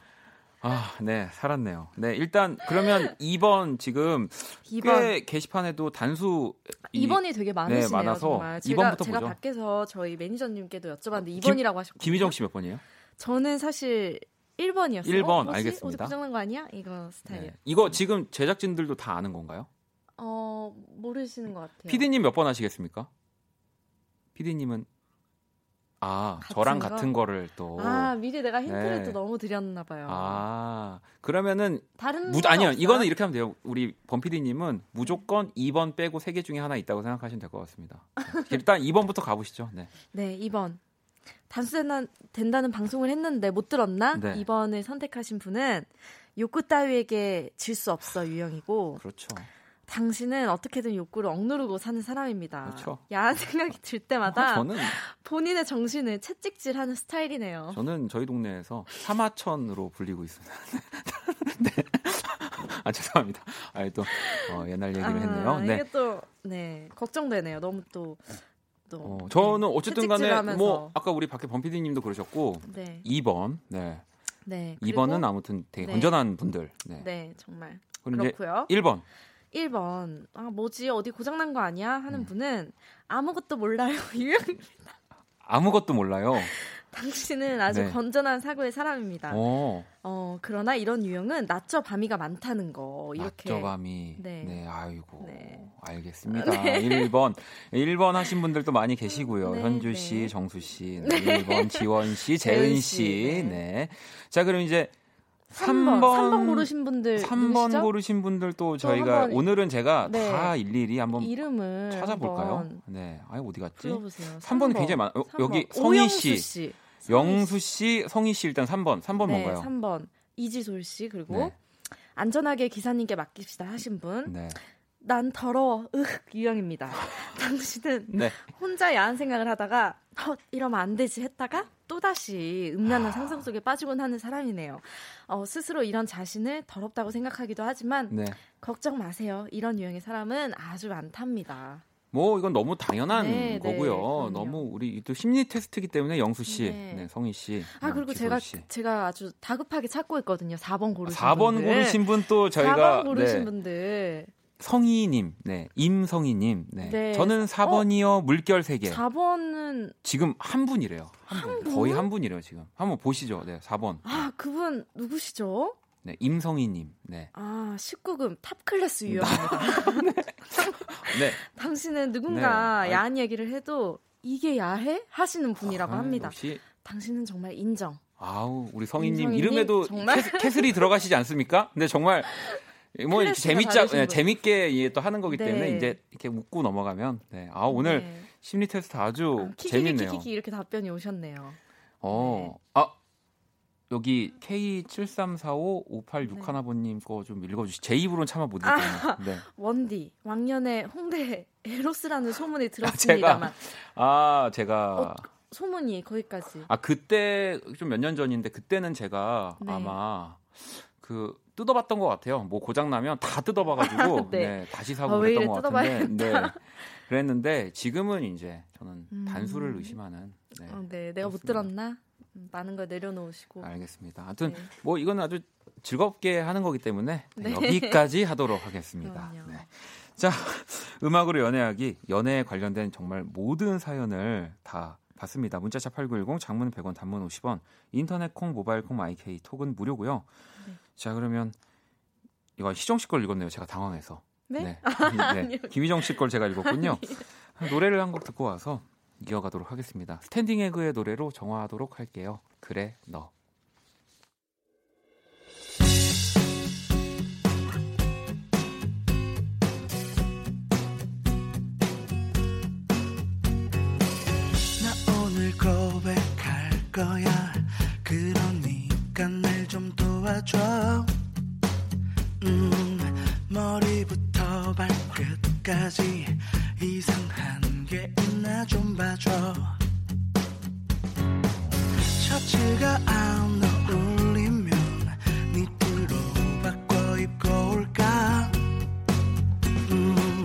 아, 네, 살았네요. 네, 일단 그러면 <laughs> 2번 지금 2번. 꽤 게시판에도 단수 이- 2번이 되게 많으시네요. 네, 많아서 정말. 제가, 2번부터 제가 보죠. 밖에서 저희 매니저님께도 여쭤봤는데 김- 2번이라고 하셨거든요. 김희정 씨 몇 번이에요? 저는 사실 1번이었어요. 1번, 뭐지? 알겠습니다. 어디 고장난 거 아니야? 이거 스타일이에요. 네. 이거 지금 제작진들도 다 아는 건가요? 어, 모르시는 것 같아요. 피디님 몇 번 하시겠습니까? 피디님은 아 같은 저랑 거? 같은 거를 또 아, 미리 내가 힌트를 네. 또 너무 드렸나 봐요. 아, 그러면은 다른 무, 건 아니요 없어요? 이거는 이렇게 하면 돼요. 우리 범 PD님은 무조건 2번 빼고 3개 중에 하나 있다고 생각하시면 될 것 같습니다. 일단 2번부터 가보시죠. 네. 네, 2번. 단수된다는 된다는 방송을 했는데 못 들었나? 네. 2번을 선택하신 분은 욕구 따위에게 질 수 없어 유형이고 그렇죠. 당신은 어떻게든 욕구를 억누르고 사는 사람입니다. 그렇죠. 야한 생각이 들 때마다 아, 저는 본인의 정신을 채찍질하는 스타일이네요. 저는 저희 동네에서 사마천으로 불리고 있습니다. <laughs> 네. 아 죄송합니다. 아또 어, 옛날 얘기를 했네요. 아, 네. 이게 또 네, 걱정되네요. 너무 또 또. 어, 저는 어쨌든 간에. 뭐 아까 우리 밖에 범 PD님도 그러셨고 네. 2번. 네. 네. 2번은 그리고- 아무튼 되게 네. 건전한 분들. 네. 네, 정말. 그렇고요. 1번. 1번. 아, 뭐지? 어디 고장 난 거 아니야? 하는 음. 분은 아무것도 몰라요. <laughs> 유형 아무것도 몰라요. 당신은 아주 네. 건전한 사고의 사람입니다. 어. 어. 그러나 이런 유형은 낮저 밤이가 많다는 거. 이렇게. 낮저 밤이. 네. 네. 아이고. 네. 알겠습니다. <laughs> 1번. 1번 하신 분들도 많이 계시고요. 네, 현주 네. 씨, 정수 씨. 네. 1번 지원 씨, 재은 씨. 씨, 네. 네. 자, 그럼 이제 3번. 3번 3번 고르신 분들 3번 누구시죠? 고르신 분들 또저 저희가 오늘은 제가 네. 다 일일이 한번 이름을 찾아볼까요? 한번 네. 아니 어디 갔지? 불러보세요. 3번 굉장히 많아. 어, 3번. 여기 성희 씨, 씨. 영수 씨, 성희 씨 일단 3번. 3번 네, 뭔가요? 3번. 이지솔 씨 그리고 네. 안전하게 기사님께 맡깁시다 하신 분. 네. 난 더러워. 으흑 유형입니다. <laughs> 당신은 네. 혼자 야한 생각을 하다가 헛 이러면 안 되지 했다가 또다시 음란한 아. 상상 속에 빠지곤 하는 사람이네요. 어, 스스로 이런 자신을 더럽다고 생각하기도 하지만 네. 걱정 마세요. 이런 유형의 사람은 아주 많답니다. 뭐 이건 너무 당연한 네, 네, 거고요. 그럼요. 너무 우리 또 심리 테스트이기 때문에 영수 씨, 네. 네, 성희 씨, 아 어, 그리고 제가 씨. 제가 아주 다급하게 찾고 있거든요. 4번 고르신 4번 분들. 고르신 분 또 저희가 4번 고르신 네, 분들 성희님, 네, 임성희님, 네. 네. 저는 4번이요 물결 3개. 4번은 지금 한 분이래요. 한 분. 거의 한 분이래요 지금. 한번 보시죠. 네, 4번. 아 그분 누구시죠? 네, 임성희님. 네, 아 19금 top class 유형입니다. <laughs> 네. <laughs> 당신은 누군가 네. 야한 얘기를 해도 이게 야해 하시는 분이라고 아, 합니다. 역시 당신은 정말 인정. 아우 우리 성희님 이름에도 정말? 캐, castle이 들어가시지 않습니까? 근데 정말 뭐 이렇게 재밌자 네, 분. 재밌게 예, 또 하는 거기 네. 때문에 이제 이렇게 웃고 넘어가면 네. 아 오늘 네. 심리 테스트 아주 키키키키키 재밌네요. 이렇게 답변이 오셨네요. 어, 아 여기 K73455861 하나번님 거 좀 읽어주시. 제 입으로는 차마 못 읽겠네요. 네. 원디 왕년에 홍대 <laughs> 에로스라는 소문이 들었습니다만 아 제가 어, 소문이 거기까지. 아 그때 좀 몇 년 전인데 그때는 제가 네. 아마 그 뜯어봤던 것 같아요. 뭐 고장 나면 다 뜯어봐가지고 <laughs> 네. 네, 다시 사고 아, 왜 그랬던 것 같은데. 네. 그랬는데 지금은 이제 저는 음. 단수를 의심하는. 네. 어, 네, 내가 못. 들었나? 음, 많은 걸 내려놓으시고. 알겠습니다. 하여튼 네. 뭐 이건 아주 즐겁게 하는 거기 때문에 네, 네. 여기까지 하도록 하겠습니다. 네. 자, 음악으로 연애하기, 연애에 관련된 정말 모든 사연을 다 봤습니다. 문자샵 8910, 장문 100원, 단문 50원, 인터넷 콩, 모바일 콩, 마이케이, 톡은 무료고요. 네. 자, 그러면 이거 희정 씨 걸 읽었네요. 제가 당황해서. 네? 네. <laughs> 아니요. 네. 김희정 씨 걸 제가 읽었군요. 노래를 한 곡 듣고 와서 이어가도록 하겠습니다. 스탠딩 에그의 노래로 정화하도록 할게요. 그래 너. 고백할 거야 그러니까 날 좀 도와줘 음 머리부터 발끝까지 이상한 게 있나 좀 봐줘. 셔츠가 안 어울리면 니트로 바꿔 입고 올까? 음,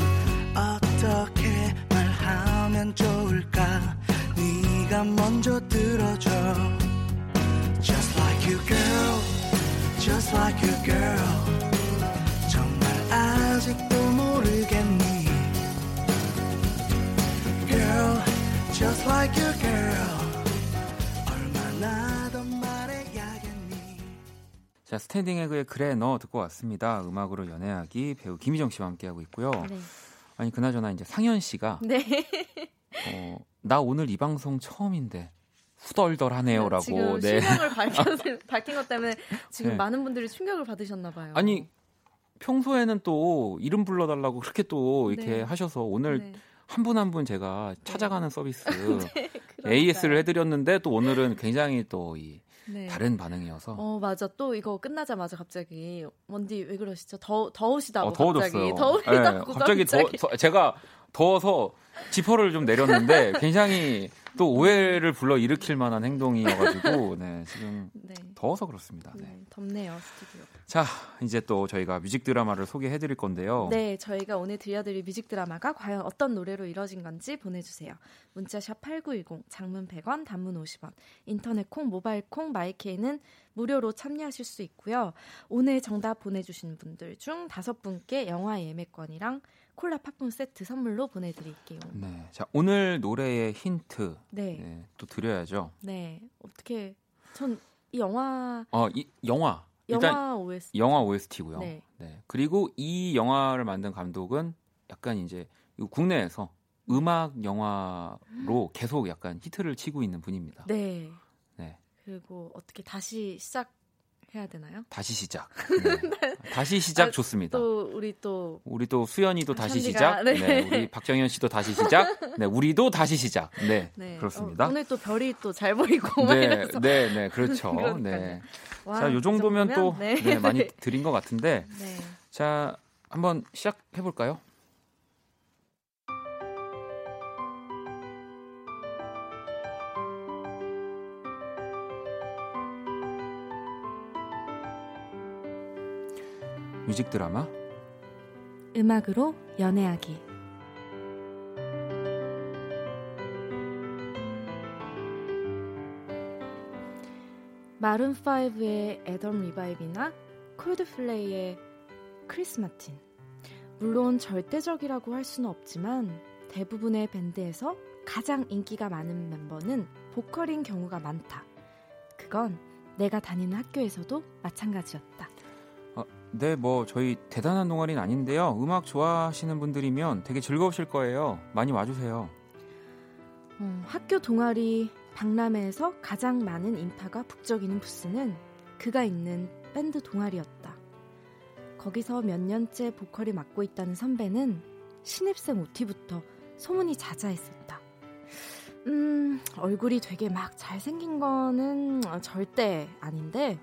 어떻게 말하면 좋을까? 네가 먼저 들어줘. Just like you girl Just like you girl 자, 스탠딩 에그의 그래 너 듣고 왔습니다. 음악으로 연애하기 배우 김희정 씨와 함께하고 있고요. 네. 아니 그나저나 이제 상현 씨가 네. 어, 나 오늘 이 방송 처음인데 후덜덜하네요라고. 지금 네. 실명을 <laughs> 밝힌, 밝힌 것 때문에 지금 네. 많은 분들이 충격을 받으셨나 봐요. 아니 평소에는 또 이름 불러달라고 그렇게 또 이렇게 네. 하셔서 오늘 네. 한분 한 분 제가 찾아가는 서비스 <laughs> 그러니까요. AS를 해드렸는데 또 오늘은 굉장히 또이 네. 다른 반응이어서 어 맞아 또 이거 끝나자마자 갑자기 원디 왜 그러시죠 더 더우시다고 어, 더워졌어요. 갑자기 더우시다고 네, 갑자기 더, 더- 제가 더워서 지퍼를 좀 내렸는데 <laughs> 굉장히 또 오해를 불러 일으킬 만한 행동이어가지고 네, 지금 네. 더워서 그렇습니다. 네. 네, 덥네요 스튜디오. 자 이제 또 저희가 뮤직 드라마를 소개해드릴 건데요. 네, 저희가 오늘 들려드릴 뮤직 드라마가 과연 어떤 노래로 이뤄진 건지 보내주세요. 문자샵 8910, 장문 100원, 단문 50원, 인터넷 콩, 모바일 콩, 마이케이는 무료로 참여하실 수 있고요. 오늘 정답 보내주신 분들 중 다섯 분께 영화 예매권이랑 콜라 팝콘 세트 선물로 보내드릴게요. 네, 자 오늘 노래의 힌트 네, 네, 또 드려야죠. 네, 어떻게 전 이 영화 어, 이 영화 영화 OST 영화 OST고요. 네. 네. 그리고 이 영화를 만든 감독은 약간 이제 이 국내에서 음악 영화로 계속 약간 히트를 치고 있는 분입니다. 네. 네. 그리고 어떻게 다시 시작 해야 되나요? 다시 시작. <laughs> 네. 다시 시작 아, 좋습니다. 또 우리 또 우리 또 수연이도 다시 시작. 네. 네. 우리 박정현 씨도 다시 시작. 네. 우리도 다시 시작. 네. <laughs> 네. 그렇습니다. 어, 오늘 또 별이 또 잘 보이고 막 네, 네, 네, 그렇죠. <laughs> 네. 와, 자, 요이 정도면 또 정도면? 네, 많이 드린 것 같은데, 네. 자, 한번 시작해 볼까요? 뮤직 드라마 음악으로 연애하기. 마룬 5의 애덤 리바인이나 콜드플레이의 크리스 마틴. 물론 절대적이라고 할 수는 없지만 대부분의 밴드에서 가장 인기가 많은 멤버는 보컬인 경우가 많다. 그건 내가 다니는 학교에서도 마찬가지였다. 네, 뭐 저희 대단한 동아리는 아닌데요. 음악 좋아하시는 분들이면 되게 즐거우실 거예요. 많이 와주세요. 어, 학교 동아리 박람회에서 가장 많은 인파가 북적이는 부스는 그가 있는 밴드 동아리였다. 거기서 몇 년째 보컬을 맡고 있다는 선배는 신입생 OT부터 소문이 자자했었다. 음, 얼굴이 되게 막 잘생긴 거는 절대 아닌데,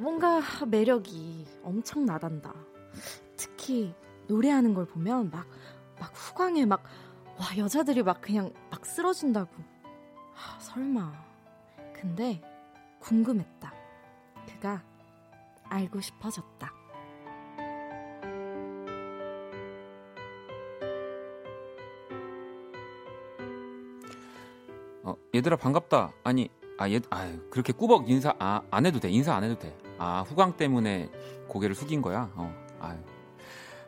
뭔가 매력이 엄청 나단다. 특히 노래하는 걸 보면 막, 막 후광에 막, 와, 여자들이 막 그냥 막 쓰러진다고. 하, 설마. 근데 궁금했다. 그가 알고 싶어졌다. 어, 얘들아 반갑다. 아니, 아, 얘, 아, 그렇게 꾸벅 인사 아, 안 해도 돼. 인사 안 해도 돼. 아, 후광 때문에 고개를 숙인 거야. 어, 아유.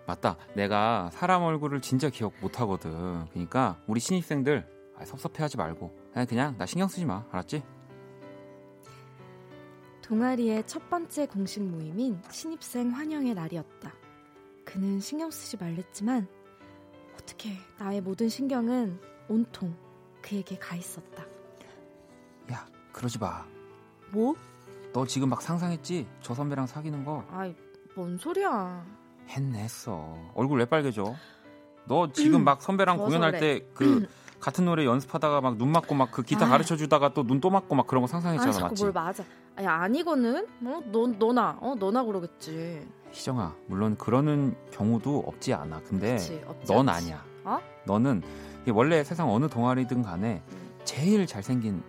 맞다. 내가 사람 얼굴을 진짜 기억 못 하거든. 그러니까 우리 신입생들 아, 섭섭해하지 말고 그냥, 그냥 나 신경 쓰지 마. 알았지? 동아리의 첫 번째 공식 모임인 신입생 환영의 날이었다. 그는 신경 쓰지 말랬지만 어떻게 나의 모든 신경은 온통 그에게 가 있었다. 야, 그러지 마. 뭐? 너 지금 막 상상했지? 저 선배랑 사귀는 거 아이, 뭔 소리야. 했네 했어. 얼굴 왜 빨개져? 너 지금 막 선배랑 공연할 그래. 때그 <clears throat> 같은 노래 연습하다가 막 눈 맞고 막 그 기타 아. 가르쳐 주다가 또 눈 또 맞고 막 그런 거 상상했잖아, 아, 자꾸 맞지? 뭘 맞아. 아니, 아니거는? 어? 너, 너나, 어, 너나 그러겠지. 희정아, 물론 그러는 경우도 없지 않아. 근데 그치, 없지 넌 않지. 아니야. 어? 너는 원래 세상 어느 동아리든 간에 음. 제일 잘생긴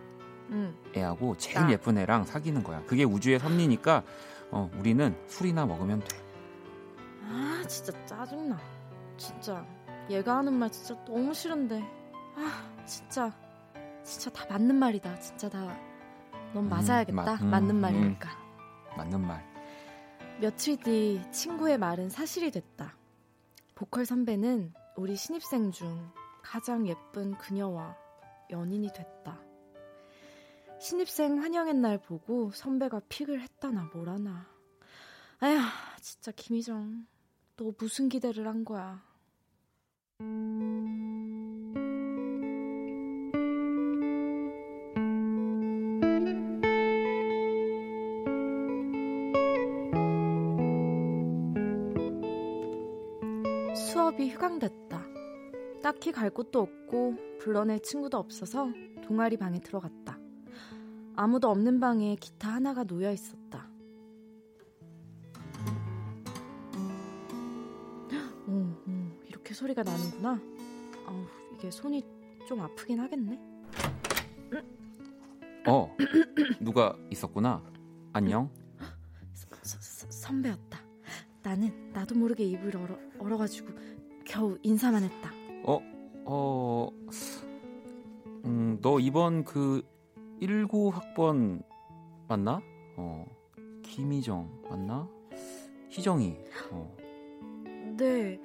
응. 애하고 제일 나. 예쁜 애랑 사귀는 거야. 그게 우주의 섭리니까 어, 우리는 술이나 먹으면 돼. 아, 진짜 짜증나. 진짜. 얘가 하는 말 진짜 너무 싫은데. 아, 진짜. 진짜 다 맞는 말이다. 진짜 다. 넌 음, 맞아야겠다. 맞- 음, 맞는 음. 말이니까. 맞는 말. 며칠 뒤 친구의 말은 사실이 됐다. 보컬 선배는 우리 신입생 중 가장 예쁜 그녀와 연인이 됐다. 신입생 환영의 날 보고 선배가 픽을 했다나 뭐라나. 아휴, 진짜 김희정. 너 무슨 기대를 한 거야? 수업이 휴강됐다. 딱히 갈 곳도 없고 불러낼 친구도 없어서 동아리 방에 들어갔다. 아무도 없는 방에 기타 하나가 놓여 있었다. 오, 오, 이렇게 소리가 나는구나. 아우, 이게 손이 좀 아프긴 하겠네. 어, 누가 있었구나. 안녕. 서- 서- 선배였다. 나는 나도 모르게 입을 얼어, 얼어가지고 겨우 인사만 했다. 어, 어, 음, 너 이번 그 19 학번 맞나? 어, 김희정 맞나? 희정이. 어, 네.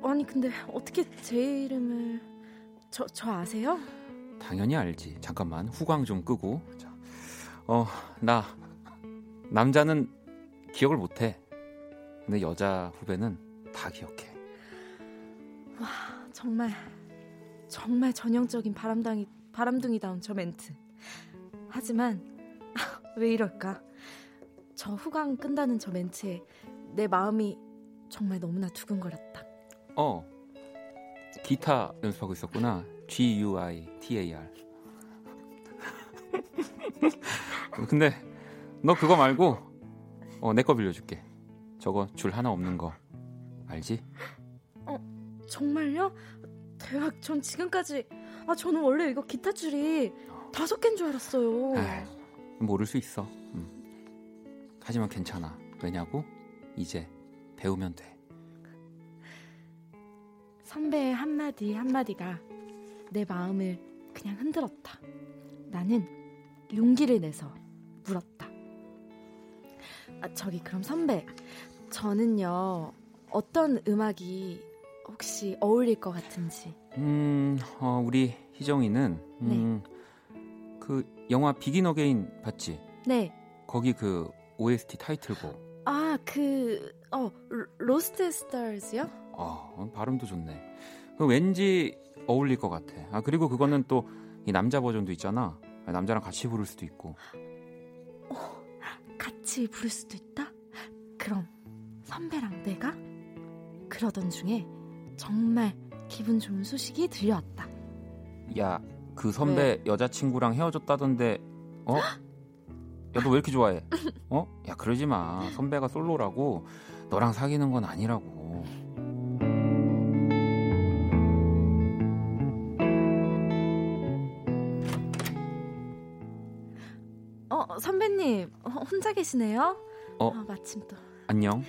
어, 아니 근데 어떻게 제 이름을 저, 저 아세요? 당연히 알지. 잠깐만 후광 좀 끄고. 자, 어, 나 남자는 기억을 못해. 근데 여자 후배는 다 기억해. 정말 정말 전형적인 바람당이 바람둥이다운 저 멘트. 하지만 <laughs> 왜 이럴까? 저 후광 끈다는 저 멘트에 내 마음이 정말 너무나 두근거렸다. 어, 기타 연습하고 있었구나. G U I T A R. <laughs> 근데 너 그거 말고 어, 내 거 빌려줄게. 저거 줄 하나 없는 거 알지? 정말요? 대박. 전 지금까지 아 저는 원래 이거 기타 줄이 다섯 개인 줄 알았어요. 에이, 모를 수 있어. 음. 하지만 괜찮아. 왜냐고? 이제 배우면 돼. 선배의 한마디 한마디가 내 마음을 그냥 흔들었다. 나는 용기를 내서 물었다. 아, 저기 그럼 선배, 저는요 어떤 음악이 혹시 어울릴 것 같은지. 음, 어, 우리 희정이는 음, 그 영화 Begin Again 봤지? 네. 거기 그 OST 타이틀곡. 아, 그, 어, Lost Stars요? 어, 발음도 좋네. 그 왠지 어울릴 것 같아. 아 그리고 그거는 또 이 남자 버전도 있잖아. 남자랑 같이 부를 수도 있고. 같이 부를 수도 있다? 그럼 선배랑 내가? 그러던 중에 정말 기분 좋은 소식이 들려왔다. 야, 그 선배 여자친구랑 헤어졌다던데 어? 야 너 왜 이렇게 좋아해? 어? 야 그러지 마. 선배가 솔로라고 너랑 사귀는 건 아니라고. 어, 선배님, 어, 혼자 계시네요? 어? 아, 마침 또. 안녕.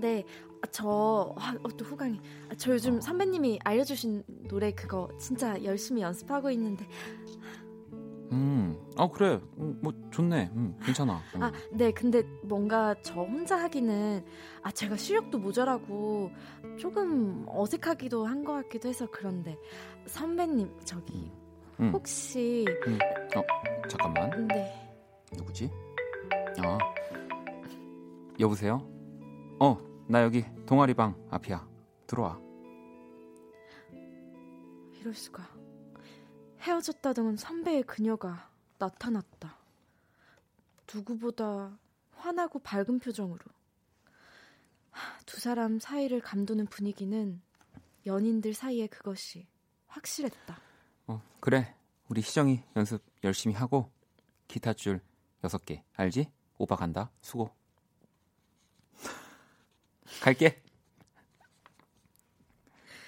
네, 아, 저, 아, 어, 또 후광이. 아, 저 요즘 선배님이 알려주신 노래 그거 진짜 열심히 연습하고 있는데. 음. 어 그래. 음, 뭐 좋네. 음, 괜찮아. 음. 아, 네, 근데 뭔가 저 혼자 하기는, 아, 제가 실력도 모자라고 조금 어색하기도 한 것 같기도 해서 그런데. 선배님, 저기, 음. 혹시. 음. 어 잠깐만. 네. 누구지? 아 여보세요? 어 나 여기 동아리 방 앞이야. 들어와. 이럴 수가. 헤어졌다던 선배의 그녀가 나타났다. 누구보다 환하고 밝은 표정으로. 하, 두 사람 사이를 감도는 분위기는 연인들 사이에 그것이 확실했다. 어 그래. 우리 희정이 연습 열심히 하고 기타 줄 여섯 개 알지? 오빠 간다. 수고. 갈게.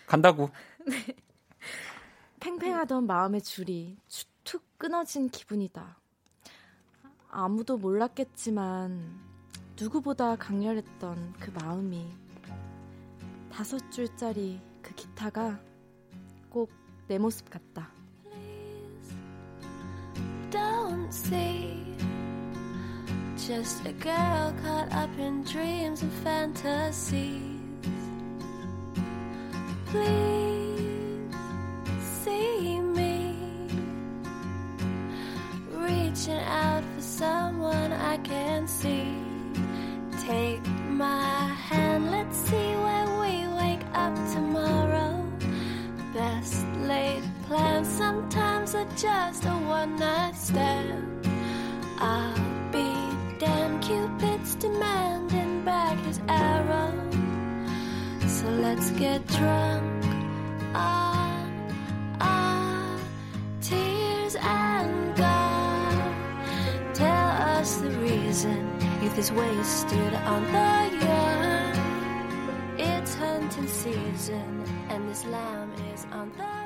간다고. <laughs> 팽팽하던 마음의 줄이 주- 툭 끊어진 기분이다. 아무도 몰랐겠지만 누구보다 강렬했던 그 마음이 다섯 줄짜리 그 기타가 꼭 내 모습 같다. don't see just a girl caught up in dreams and fantasies. Please see me reaching out for someone I can see. Take my hand, let's see where we wake up tomorrow. Best laid plans sometimes are just a one night stand. I'll demanding back his arrow. So let's get drunk on tears and go. Tell us the reason youth is wasted on the young. It's hunting season, and this lamb is on the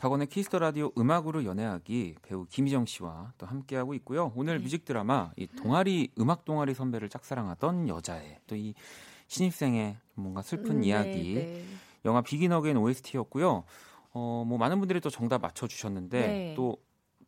박원의 Kiss the Radio 음악으로 연애하기 배우 김희정 씨와 또 함께하고 있고요. 오늘 네. 뮤직 드라마 이 동아리 음악 동아리 선배를 짝사랑하던 여자애 또 이 신입생의 뭔가 슬픈 음, 이야기 네, 네. 영화 Begin Again OST였고요. 어, 뭐 많은 분들이 또 정답 맞춰 주셨는데 네. 또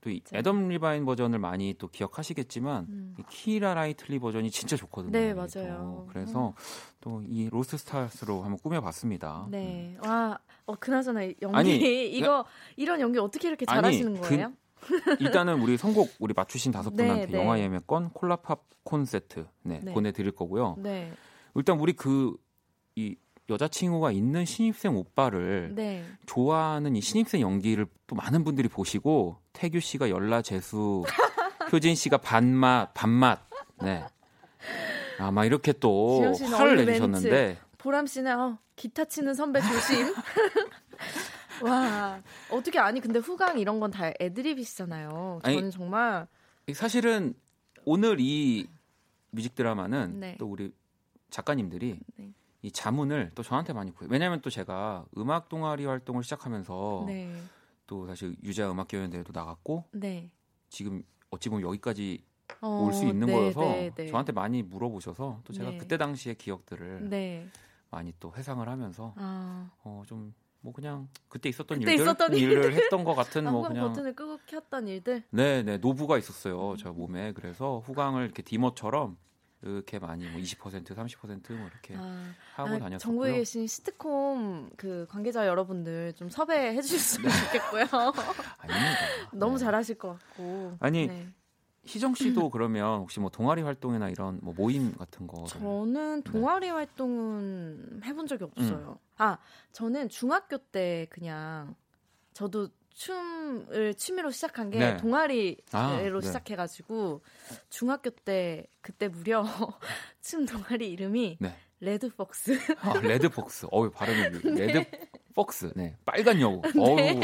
또 이 네. 애덤 리바인 버전을 많이 또 기억하시겠지만 음. 이 키라 라이틀리 버전이 진짜 좋거든요. 네, 맞아요. 또. 그래서 또 이 Lost Stars로 한번 꾸며봤습니다. 네. 와, 어, 그나저나 연기 아니, <laughs> 이거 이런 연기 어떻게 이렇게 잘하시는 그- 거예요? <laughs> 일단은 우리 선곡 우리 맞추신 다섯 네, 분한테 네. 영화 예매권 콜라팝 콘 세트 네, 네. 보내드릴 거고요. 네. 일단 우리 그 이 여자친구가 있는 신입생 오빠를 네. 좋아하는 이 신입생 연기를 또 많은 분들이 보시고 태규 씨가 열라 재수, <laughs> 효진 씨가 반맛 반맛, 네. 아마 이렇게 또 화를 내주셨는데 보람 씨는 어, 기타 치는 선배 조심. <laughs> 와, 어떻게 아니 근데 후강 이런 건 다 애드립이시잖아요. 아니, 저는 정말 사실은 오늘 이 뮤직 드라마는 네. 또 우리 작가님들이 네. 이 자문을 또 저한테 많이 구해요. 왜냐하면 또 제가 음악 동아리 활동을 시작하면서 네. 또 사실 유자 음악 교연대회도 나갔고 네. 지금 어찌 보면 여기까지 어, 올수 있는 네, 거여서 네, 네. 저한테 많이 물어보셔서 또 제가 네. 그때 당시의 기억들을 네. 많이 또 회상을 하면서 아, 어 좀뭐 그냥 그때 있었던 그때 일들 있었던 일을 했던 것 같은 아, <laughs> 뭐 그냥 버튼을 끄고 켰던 일들. 네네 노부가 있었어요 저 몸에 그래서 후광을 이렇게 디머처럼 이렇게 많이 뭐 20% 30%뭐 이렇게 아, 하고 아, 다녔었고요. 전국에 계신 시트콤 그 관계자 여러분들 좀 섭외해 주셨으면 좋겠고요. <laughs> 아닙니다. <laughs> 너무 네. 잘하실 것 같고. 아니, 네. 희정 씨도 <clears throat> 그러면 혹시 뭐 동아리 활동이나 이런 뭐 모임 같은 거 저는 동아리 활동은 해본 적이 없어요. 아, 저는 중학교 때 그냥 저도 춤을 취미로 시작한 게 네. 동아리로 아, 네. 시작해가지고 중학교 때 그때 무려 <laughs> 춤 동아리 이름이 네. Red Fox. 아, Red Fox. 어우, 발음이 <laughs> Red Fox. 네. 빨간 여우. <laughs> 어우.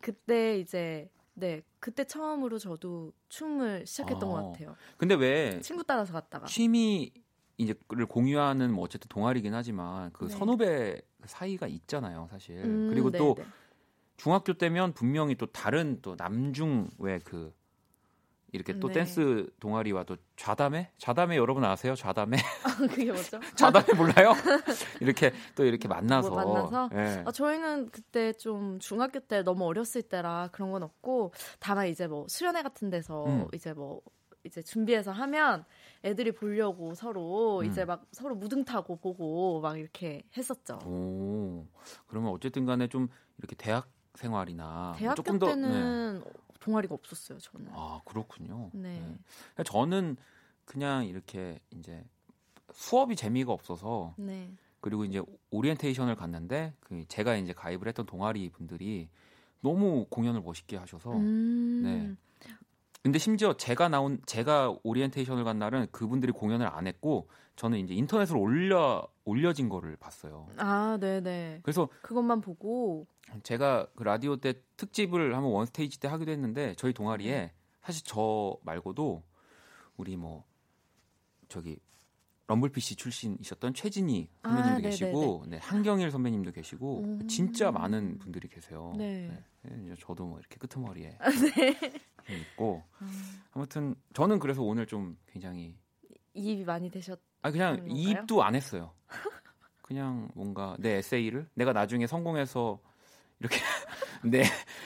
그때 이제 네 그때 처음으로 저도 춤을 시작했던 아. 것 같아요. 근데 왜 친구 따라서 갔다가. 취미 이제를 공유하는 뭐 어쨌든 동아리긴 하지만 그 네. 선후배 사이가 있잖아요, 사실. 음, 그리고 또 네네. 중학교 때면 분명히 또 다른 또 남중 왜그 이렇게 또 네. 댄스 동아리와 또 좌담회? 좌담회 여러분 아세요? 좌담회? <laughs> 그게 뭐죠? <laughs> 좌담회 몰라요? <laughs> 이렇게 또 이렇게 만나서 뭐 만나서? 예. 아, 저희는 그때 좀 중학교 때 너무 어렸을 때라 그런 건 없고 다만 이제 뭐 수련회 같은 데서 음. 이제 뭐 이제 준비해서 하면 애들이 보려고 서로 음. 이제 막 서로 무등 타고 보고 막 이렇게 했었죠. 오. 그러면 어쨌든 간에 좀 이렇게 대학 생활이나 대학교 조금 더 네. 때는 동아리가 없었어요, 저는. 아 그렇군요. 네. 네. 저는 그냥 이렇게 이제 수업이 재미가 없어서 네. 그리고 이제 오리엔테이션을 갔는데 그 제가 이제 가입을 했던 동아리 분들이 너무 공연을 멋있게 하셔서 음. 네. 근데 심지어 제가 나온 제가 오리엔테이션을 간 날은 그분들이 공연을 안 했고 저는 이제 인터넷으로 올려 올려진 거를 봤어요. 아, 네, 네. 그래서 그것만 보고 제가 그 라디오 때 특집을 한번 One Stage 때 하기도 했는데 저희 동아리에 사실 저 말고도 우리 뭐 저기 럼블피씨 출신이셨던 최진희 선배님도 아. 계시고 네, 한경일 선배님도 계시고 음. 진짜 많은 분들이 계세요. 네. 네, 이제 저도 뭐 이렇게 끄트머리에 네. 있고 음. 아무튼 저는 그래서 오늘 좀 굉장히 이입이 많이 되셨 아 그냥? 이입도 안 했어요. <laughs> 그냥 뭔가 내 에세이를 내가 나중에 성공해서 이렇게 <laughs> 내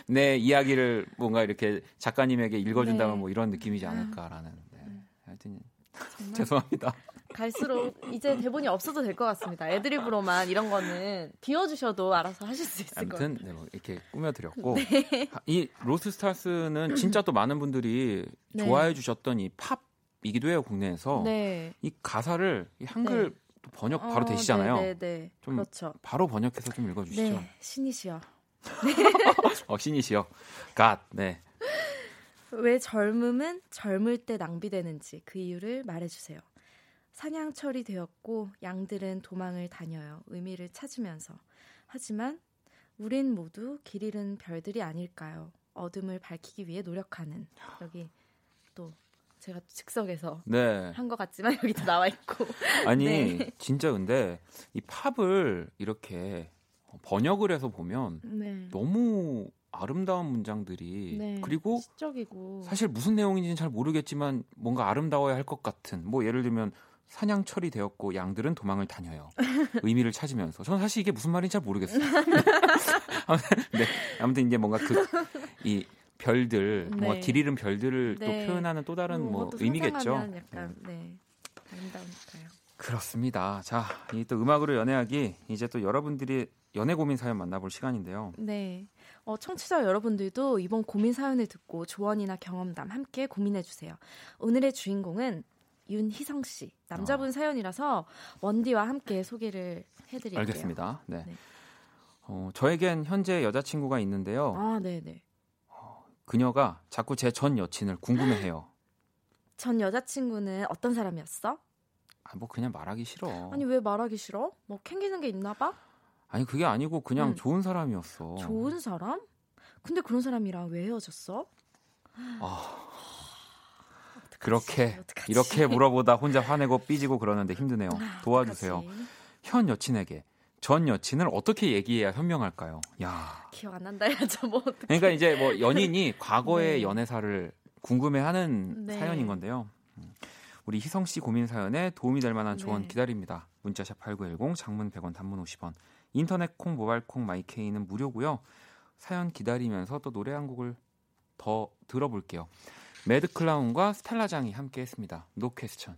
내 이야기를 뭔가 이렇게 작가님에게 읽어준다면 네. 뭐 이런 느낌이지 않을까라는. 네. 음. 하여튼 <laughs> 죄송합니다. 갈수록 이제 대본이 없어도 될 것 같습니다. 애드립으로만 이런 거는 비워주셔도 알아서 하실 수 있을 것 아무튼 같아요. 네, 뭐 이렇게 꾸며드렸고 네. 하- 이 Lost Stars는 진짜 또 많은 분들이 네. 좋아해 주셨던 이 팝 이기도 해요 국내에서 네. 이 가사를 이 한글 또 번역 바로 어, 되시잖아요. 네, 네, 네. 좀 그렇죠. 바로 번역해서 좀 읽어주시죠. 네, 신이시여. <laughs> 어, 신이시여. 갓. 네. 왜 젊음은 젊을 때 낭비되는지 그 이유를 말해주세요. 사냥철이 되었고 양들은 도망을 다녀요. 의미를 찾으면서. 하지만 우린 모두 길 잃은 별들이 아닐까요? 어둠을 밝히기 위해 노력하는. 여기 또 제가 즉석에서 네. 한것 같지만 여기도 나와 있고. <laughs> 아니 네. 진짜 근데 이 팝을 이렇게 번역을 해서 보면 네. 너무 아름다운 문장들이 네. 그리고 시적이고. 사실 무슨 내용인지는 잘 모르겠지만 뭔가 아름다워야 할 것 같은 뭐 예를 들면 사냥철이 되었고 양들은 도망을 다녀요. <laughs> 의미를 찾으면서 저는 사실 이게 무슨 말인지 잘 모르겠어요. <laughs> 아무튼, 네. 아무튼 이제 뭔가 그 이 별들 네. 길 잃은 별들을 네. 또 표현하는 또 다른 뭐 그것도 의미겠죠. 약간 네. 아름다우니까요. 그렇습니다. 자, 이 또 음악으로 연애하기 이제 또 여러분들이 연애 고민 사연 만나볼 시간인데요. 네. 어, 청취자 여러분들도 이번 고민 사연을 듣고 조언이나 경험담 함께 고민해 주세요. 오늘의 주인공은 윤희성 씨. 남자분 어. 사연이라서 원디와 함께 소개를 해드릴게요. 알겠습니다. 네. 네. 어, 저에겐 현재 여자친구가 있는데요. 아, 네 네. 그녀가 자꾸 제 전 여친을 궁금해해요. <gasps> 전 여자친구는 어떤 사람이었어? 아, 뭐 그냥 말하기 싫어. 아니 왜 말하기 싫어? 뭐 캥기는 게 있나 봐? 아니, 그게 아니고 그냥 음. 좋은 사람이었어. 좋은 사람? 근데 그런 사람이랑 왜 헤어졌어? 아, <sighs> 어떡하지? 그렇게 어떡하지? 이렇게 물어보다 혼자 화내고 삐지고 그러는데 힘드네요. 아, 도와주세요. 어떡하지? 현 여친에게 전 여친을 어떻게 얘기해야 현명할까요? 야. 기억 안 난다 해야죠. 뭐 어떡해. 그러니까 이제 뭐 <laughs> 연인이 과거의 네. 연애사를 궁금해하는 네. 사연인 건데요. 음, 우리 희성 씨 고민 사연에 도움이 될 만한 조언 네. 기다립니다. 문자샵 8910 장문 100원 단문 50원. 인터넷 콩 모바일 콩 마이케이는 무료고요. 사연 기다리면서 또 노래 한 곡을 더 들어볼게요. 매드 클라운과 스텔라 장이 함께 했습니다. No Question.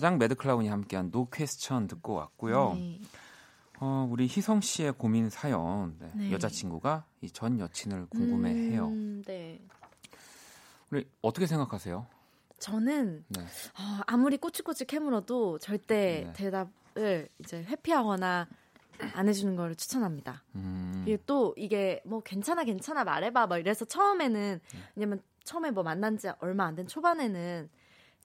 스텔라장 매드클라운이 함께한 No Question 듣고 왔고요. 네. 어, 우리 희성 씨의 고민 사연. 네. 네. 여자친구가 이 전 여친을 궁금해해요. 음, 네. 우리 어떻게 생각하세요? 저는 네. 어, 아무리 꼬치꼬치 캐물어도 절대 네. 대답을 이제 회피하거나 안 해주는 걸 추천합니다. 음, 그리고 또 이게 뭐 괜찮아 괜찮아 말해봐 막 이래서 처음에는 네. 왜냐면 처음에 뭐 만난 지 얼마 안 된 초반에는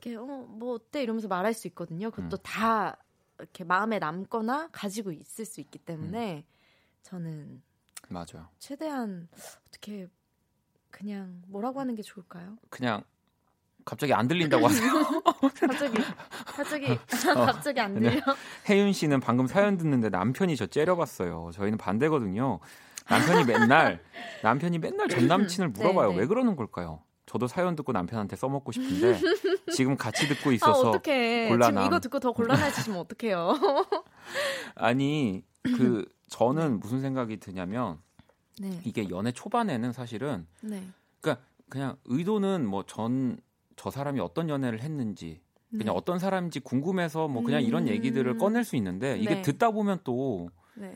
이렇게 어뭐 어때 이러면서 말할 수 있거든요. 그것도 음. 다 이렇게 마음에 남거나 가지고 있을 수 있기 때문에 음. 저는 맞아요. 최대한 어떻게 그냥 뭐라고 하는 게 좋을까요? 그냥 갑자기 안 들린다고 하세요. <laughs> 갑자기 갑자기 어. 갑자기 안 들려. 혜윤 씨는 방금 사연 듣는데 남편이 저 째려봤어요. 저희는 반대거든요. 남편이 맨날 남편이 맨날 전 남친을 물어봐요. 네, 네. 왜 그러는 걸까요? 저도 사연 듣고 남편한테 써먹고 싶은데 지금 같이 듣고 아 있어서 어떡해. 곤란함. 지금 이거 듣고 더 곤란해지시면 어떡해요. <laughs> 아니 그 저는 무슨 생각이 드냐면 네. 이게 연애 초반에는 사실은 네. 그러니까 그냥 의도는 뭐 전 저 사람이 어떤 연애를 했는지 그냥 네. 어떤 사람인지 궁금해서 뭐 그냥 이런 음. 얘기들을 꺼낼 수 있는데 이게 네. 듣다 보면 또 네.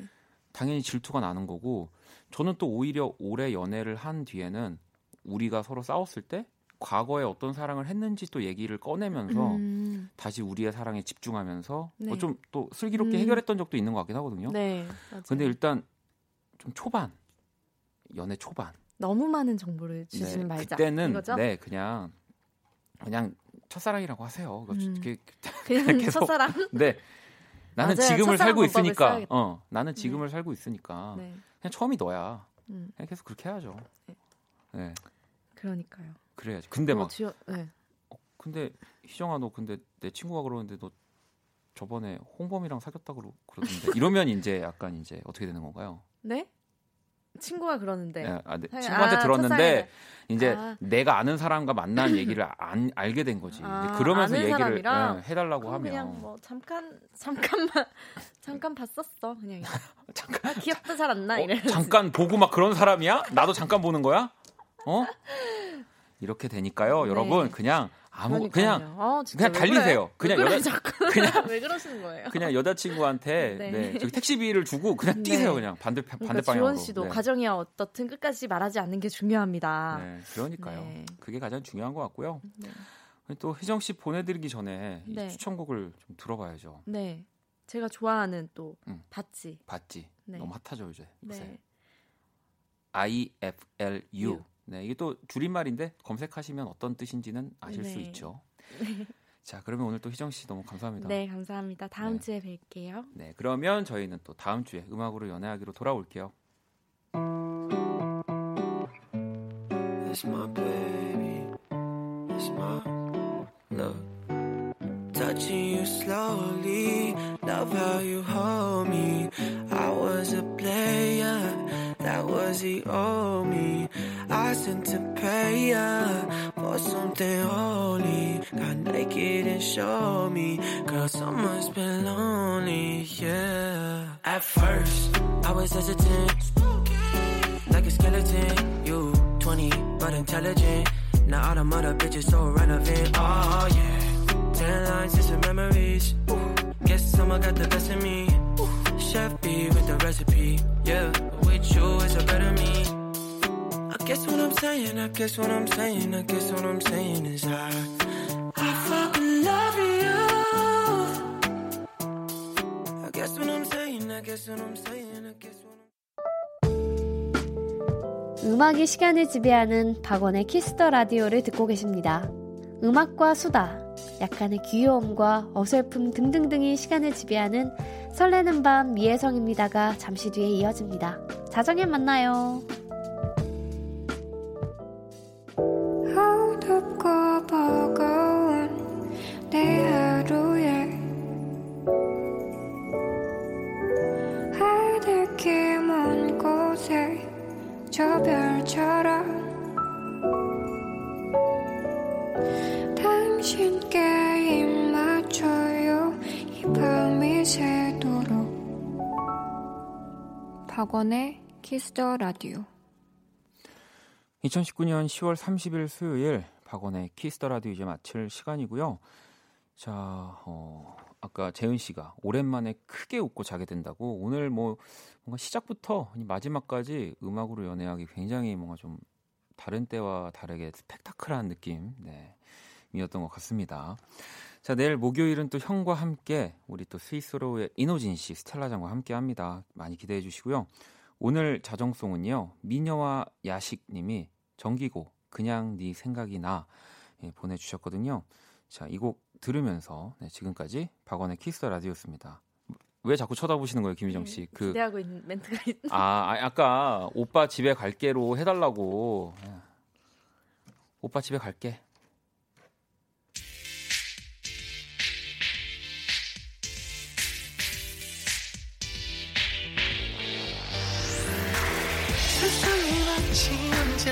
당연히 질투가 나는 거고 저는 또 오히려 오래 연애를 한 뒤에는 우리가 서로 싸웠을 때 과거에 어떤 사랑을 했는지 또 얘기를 꺼내면서 음. 다시 우리의 사랑에 집중하면서 네. 좀또 슬기롭게 음. 해결했던 적도 있는 것 같긴 하거든요. 네. 맞아요. 근데 일단 좀 초반 연애 초반 너무 많은 정보를 주지 네, 말자. 그때는 이거죠? 네 그냥 그냥 첫사랑이라고 하세요. 음. 그냥 <laughs> 계속- 첫사랑. 네 나는 맞아요. 지금을 살고 있으니까 써야겠다. 어 나는 지금을 살고 있으니까 네. 그냥 처음이 너야. 음. 그냥 계속 그렇게 해야죠. 네. 네 그러니까요. 그래야지. 근데 뭐막 주요- 네. 근데 희정아 너 근데 내 친구가 그러는데 너 저번에 홍범이랑 사귀었다 그러 그러던데 <laughs> 이러면 이제 약간 이제 어떻게 되는 건가요? 네? 친구가 그러는데. 예, 아, 네, 친구한테 아, 들었는데 첫사랑이네. 이제 아. 내가 아는 사람과 만난 얘기를 <laughs> 안 알게 된 거지. 아, 그러면서 얘기를? 예, 해달라고 하면 그냥 뭐 잠깐 잠깐만 <laughs> 잠깐 봤었어 그냥 잠깐 아, 기억도 잘안나 어, 이래 잠깐 보고 막 그런 사람이야? 나도 잠깐 보는 거야? 어? 이렇게 되니까요, 네. 여러분 그냥 아무 그러니까요. 그냥 어, 그냥 왜 그래? 달리세요. 그냥 왜 그래, 여자 자꾸 <laughs> 그냥 왜 그러시는 거예요? 그냥 여자친구한테 네. 네. 저기 택시비를 주고 그냥 뛰세요 네. 그냥 반대 그러니까 반대 방향으로. 주원 씨도 네. 가정이 어떻든 끝까지 말하지 않는 게 중요합니다. 네, 그러니까요. 네. 그게 가장 중요한 것 같고요. 네. 또 희정 씨 보내드리기 전에. 추천곡을 좀 들어봐야죠. 네. 제가 좋아하는 또 음. 봤지. 봤지? 네. 너무 핫하죠 요새. 요새. 네. 네, 이게 또 줄임말인데 검색하시면 어떤 뜻인지는 아실 수 네. 있죠. <laughs> 자, 그러면 오늘 또 희정 씨 너무 감사합니다. 네, 감사합니다. 다음 네. 주에 뵐게요. 네, 그러면 저희는 또 다음 주에 음악으로 연애하기로 돌아올게요. It's my baby. It's my love. Touching you slowly. Love how you hold me. I was a player. That was the old me. Sent to pay ya for something holy. Got naked and showed me. Girl, someone's been lonely, yeah. At first, I was hesitant. Like a skeleton, you 20 but intelligent. Now all the mother bitches so relevant. Oh yeah, ten lines is some memories. Guess someone got the best of me. Chef B with the recipe. Yeah, with you is a better me. Guess what I'm saying, I guess what I'm saying, I guess what I'm saying is I, I fucking love you. I guess what I'm saying, I guess what I'm saying, I guess what 음악이 시간을 지배하는 박원의 Kiss the Radio를 듣고 계십니다. 음악과 수다 약간의 귀여움과 어설픔 등등등이 시간을 지배하는 설레는 밤 이혜성입니다가 잠시 뒤에 이어집니다. 자정에 만나요. 어둡고 버거운 내 하루에 하늘길 먼 곳에 저 별처럼 당신께 입 맞춰요. 이 밤이 새도록. 박원의 Kiss the Radio. 2019년 10월 30일 수요일 박원의 Kiss the Radio 이제 마칠 시간이고요. 자, 어, 아까 재은 씨가 오랜만에 크게 웃고 자게 된다고 오늘 뭐 뭔가 시작부터 마지막까지 음악으로 연애하기 굉장히 뭔가 좀 다른 때와 다르게 스펙타클한 느낌, 네, 이었던 것 같습니다. 자, 내일 목요일은 또 형과 함께 우리 또 스위스로의 이노진 씨, 스텔라장과 함께 합니다. 많이 기대해 주시고요. 오늘 자정송은요 미녀와 야식님이 정기고 그냥 네 생각이 나 예, 보내주셨거든요. 자 이 곡 들으면서 네, 지금까지 박원의 키스 터 라디오였습니다. 왜 자꾸 쳐다보시는 거예요, 김희정 씨? 그 기대하고 있는 멘트가 있... 아, 아, 아까 오빠 집에 갈게로 해달라고. 예. 오빠 집에 갈게. 세상이 마치 혼자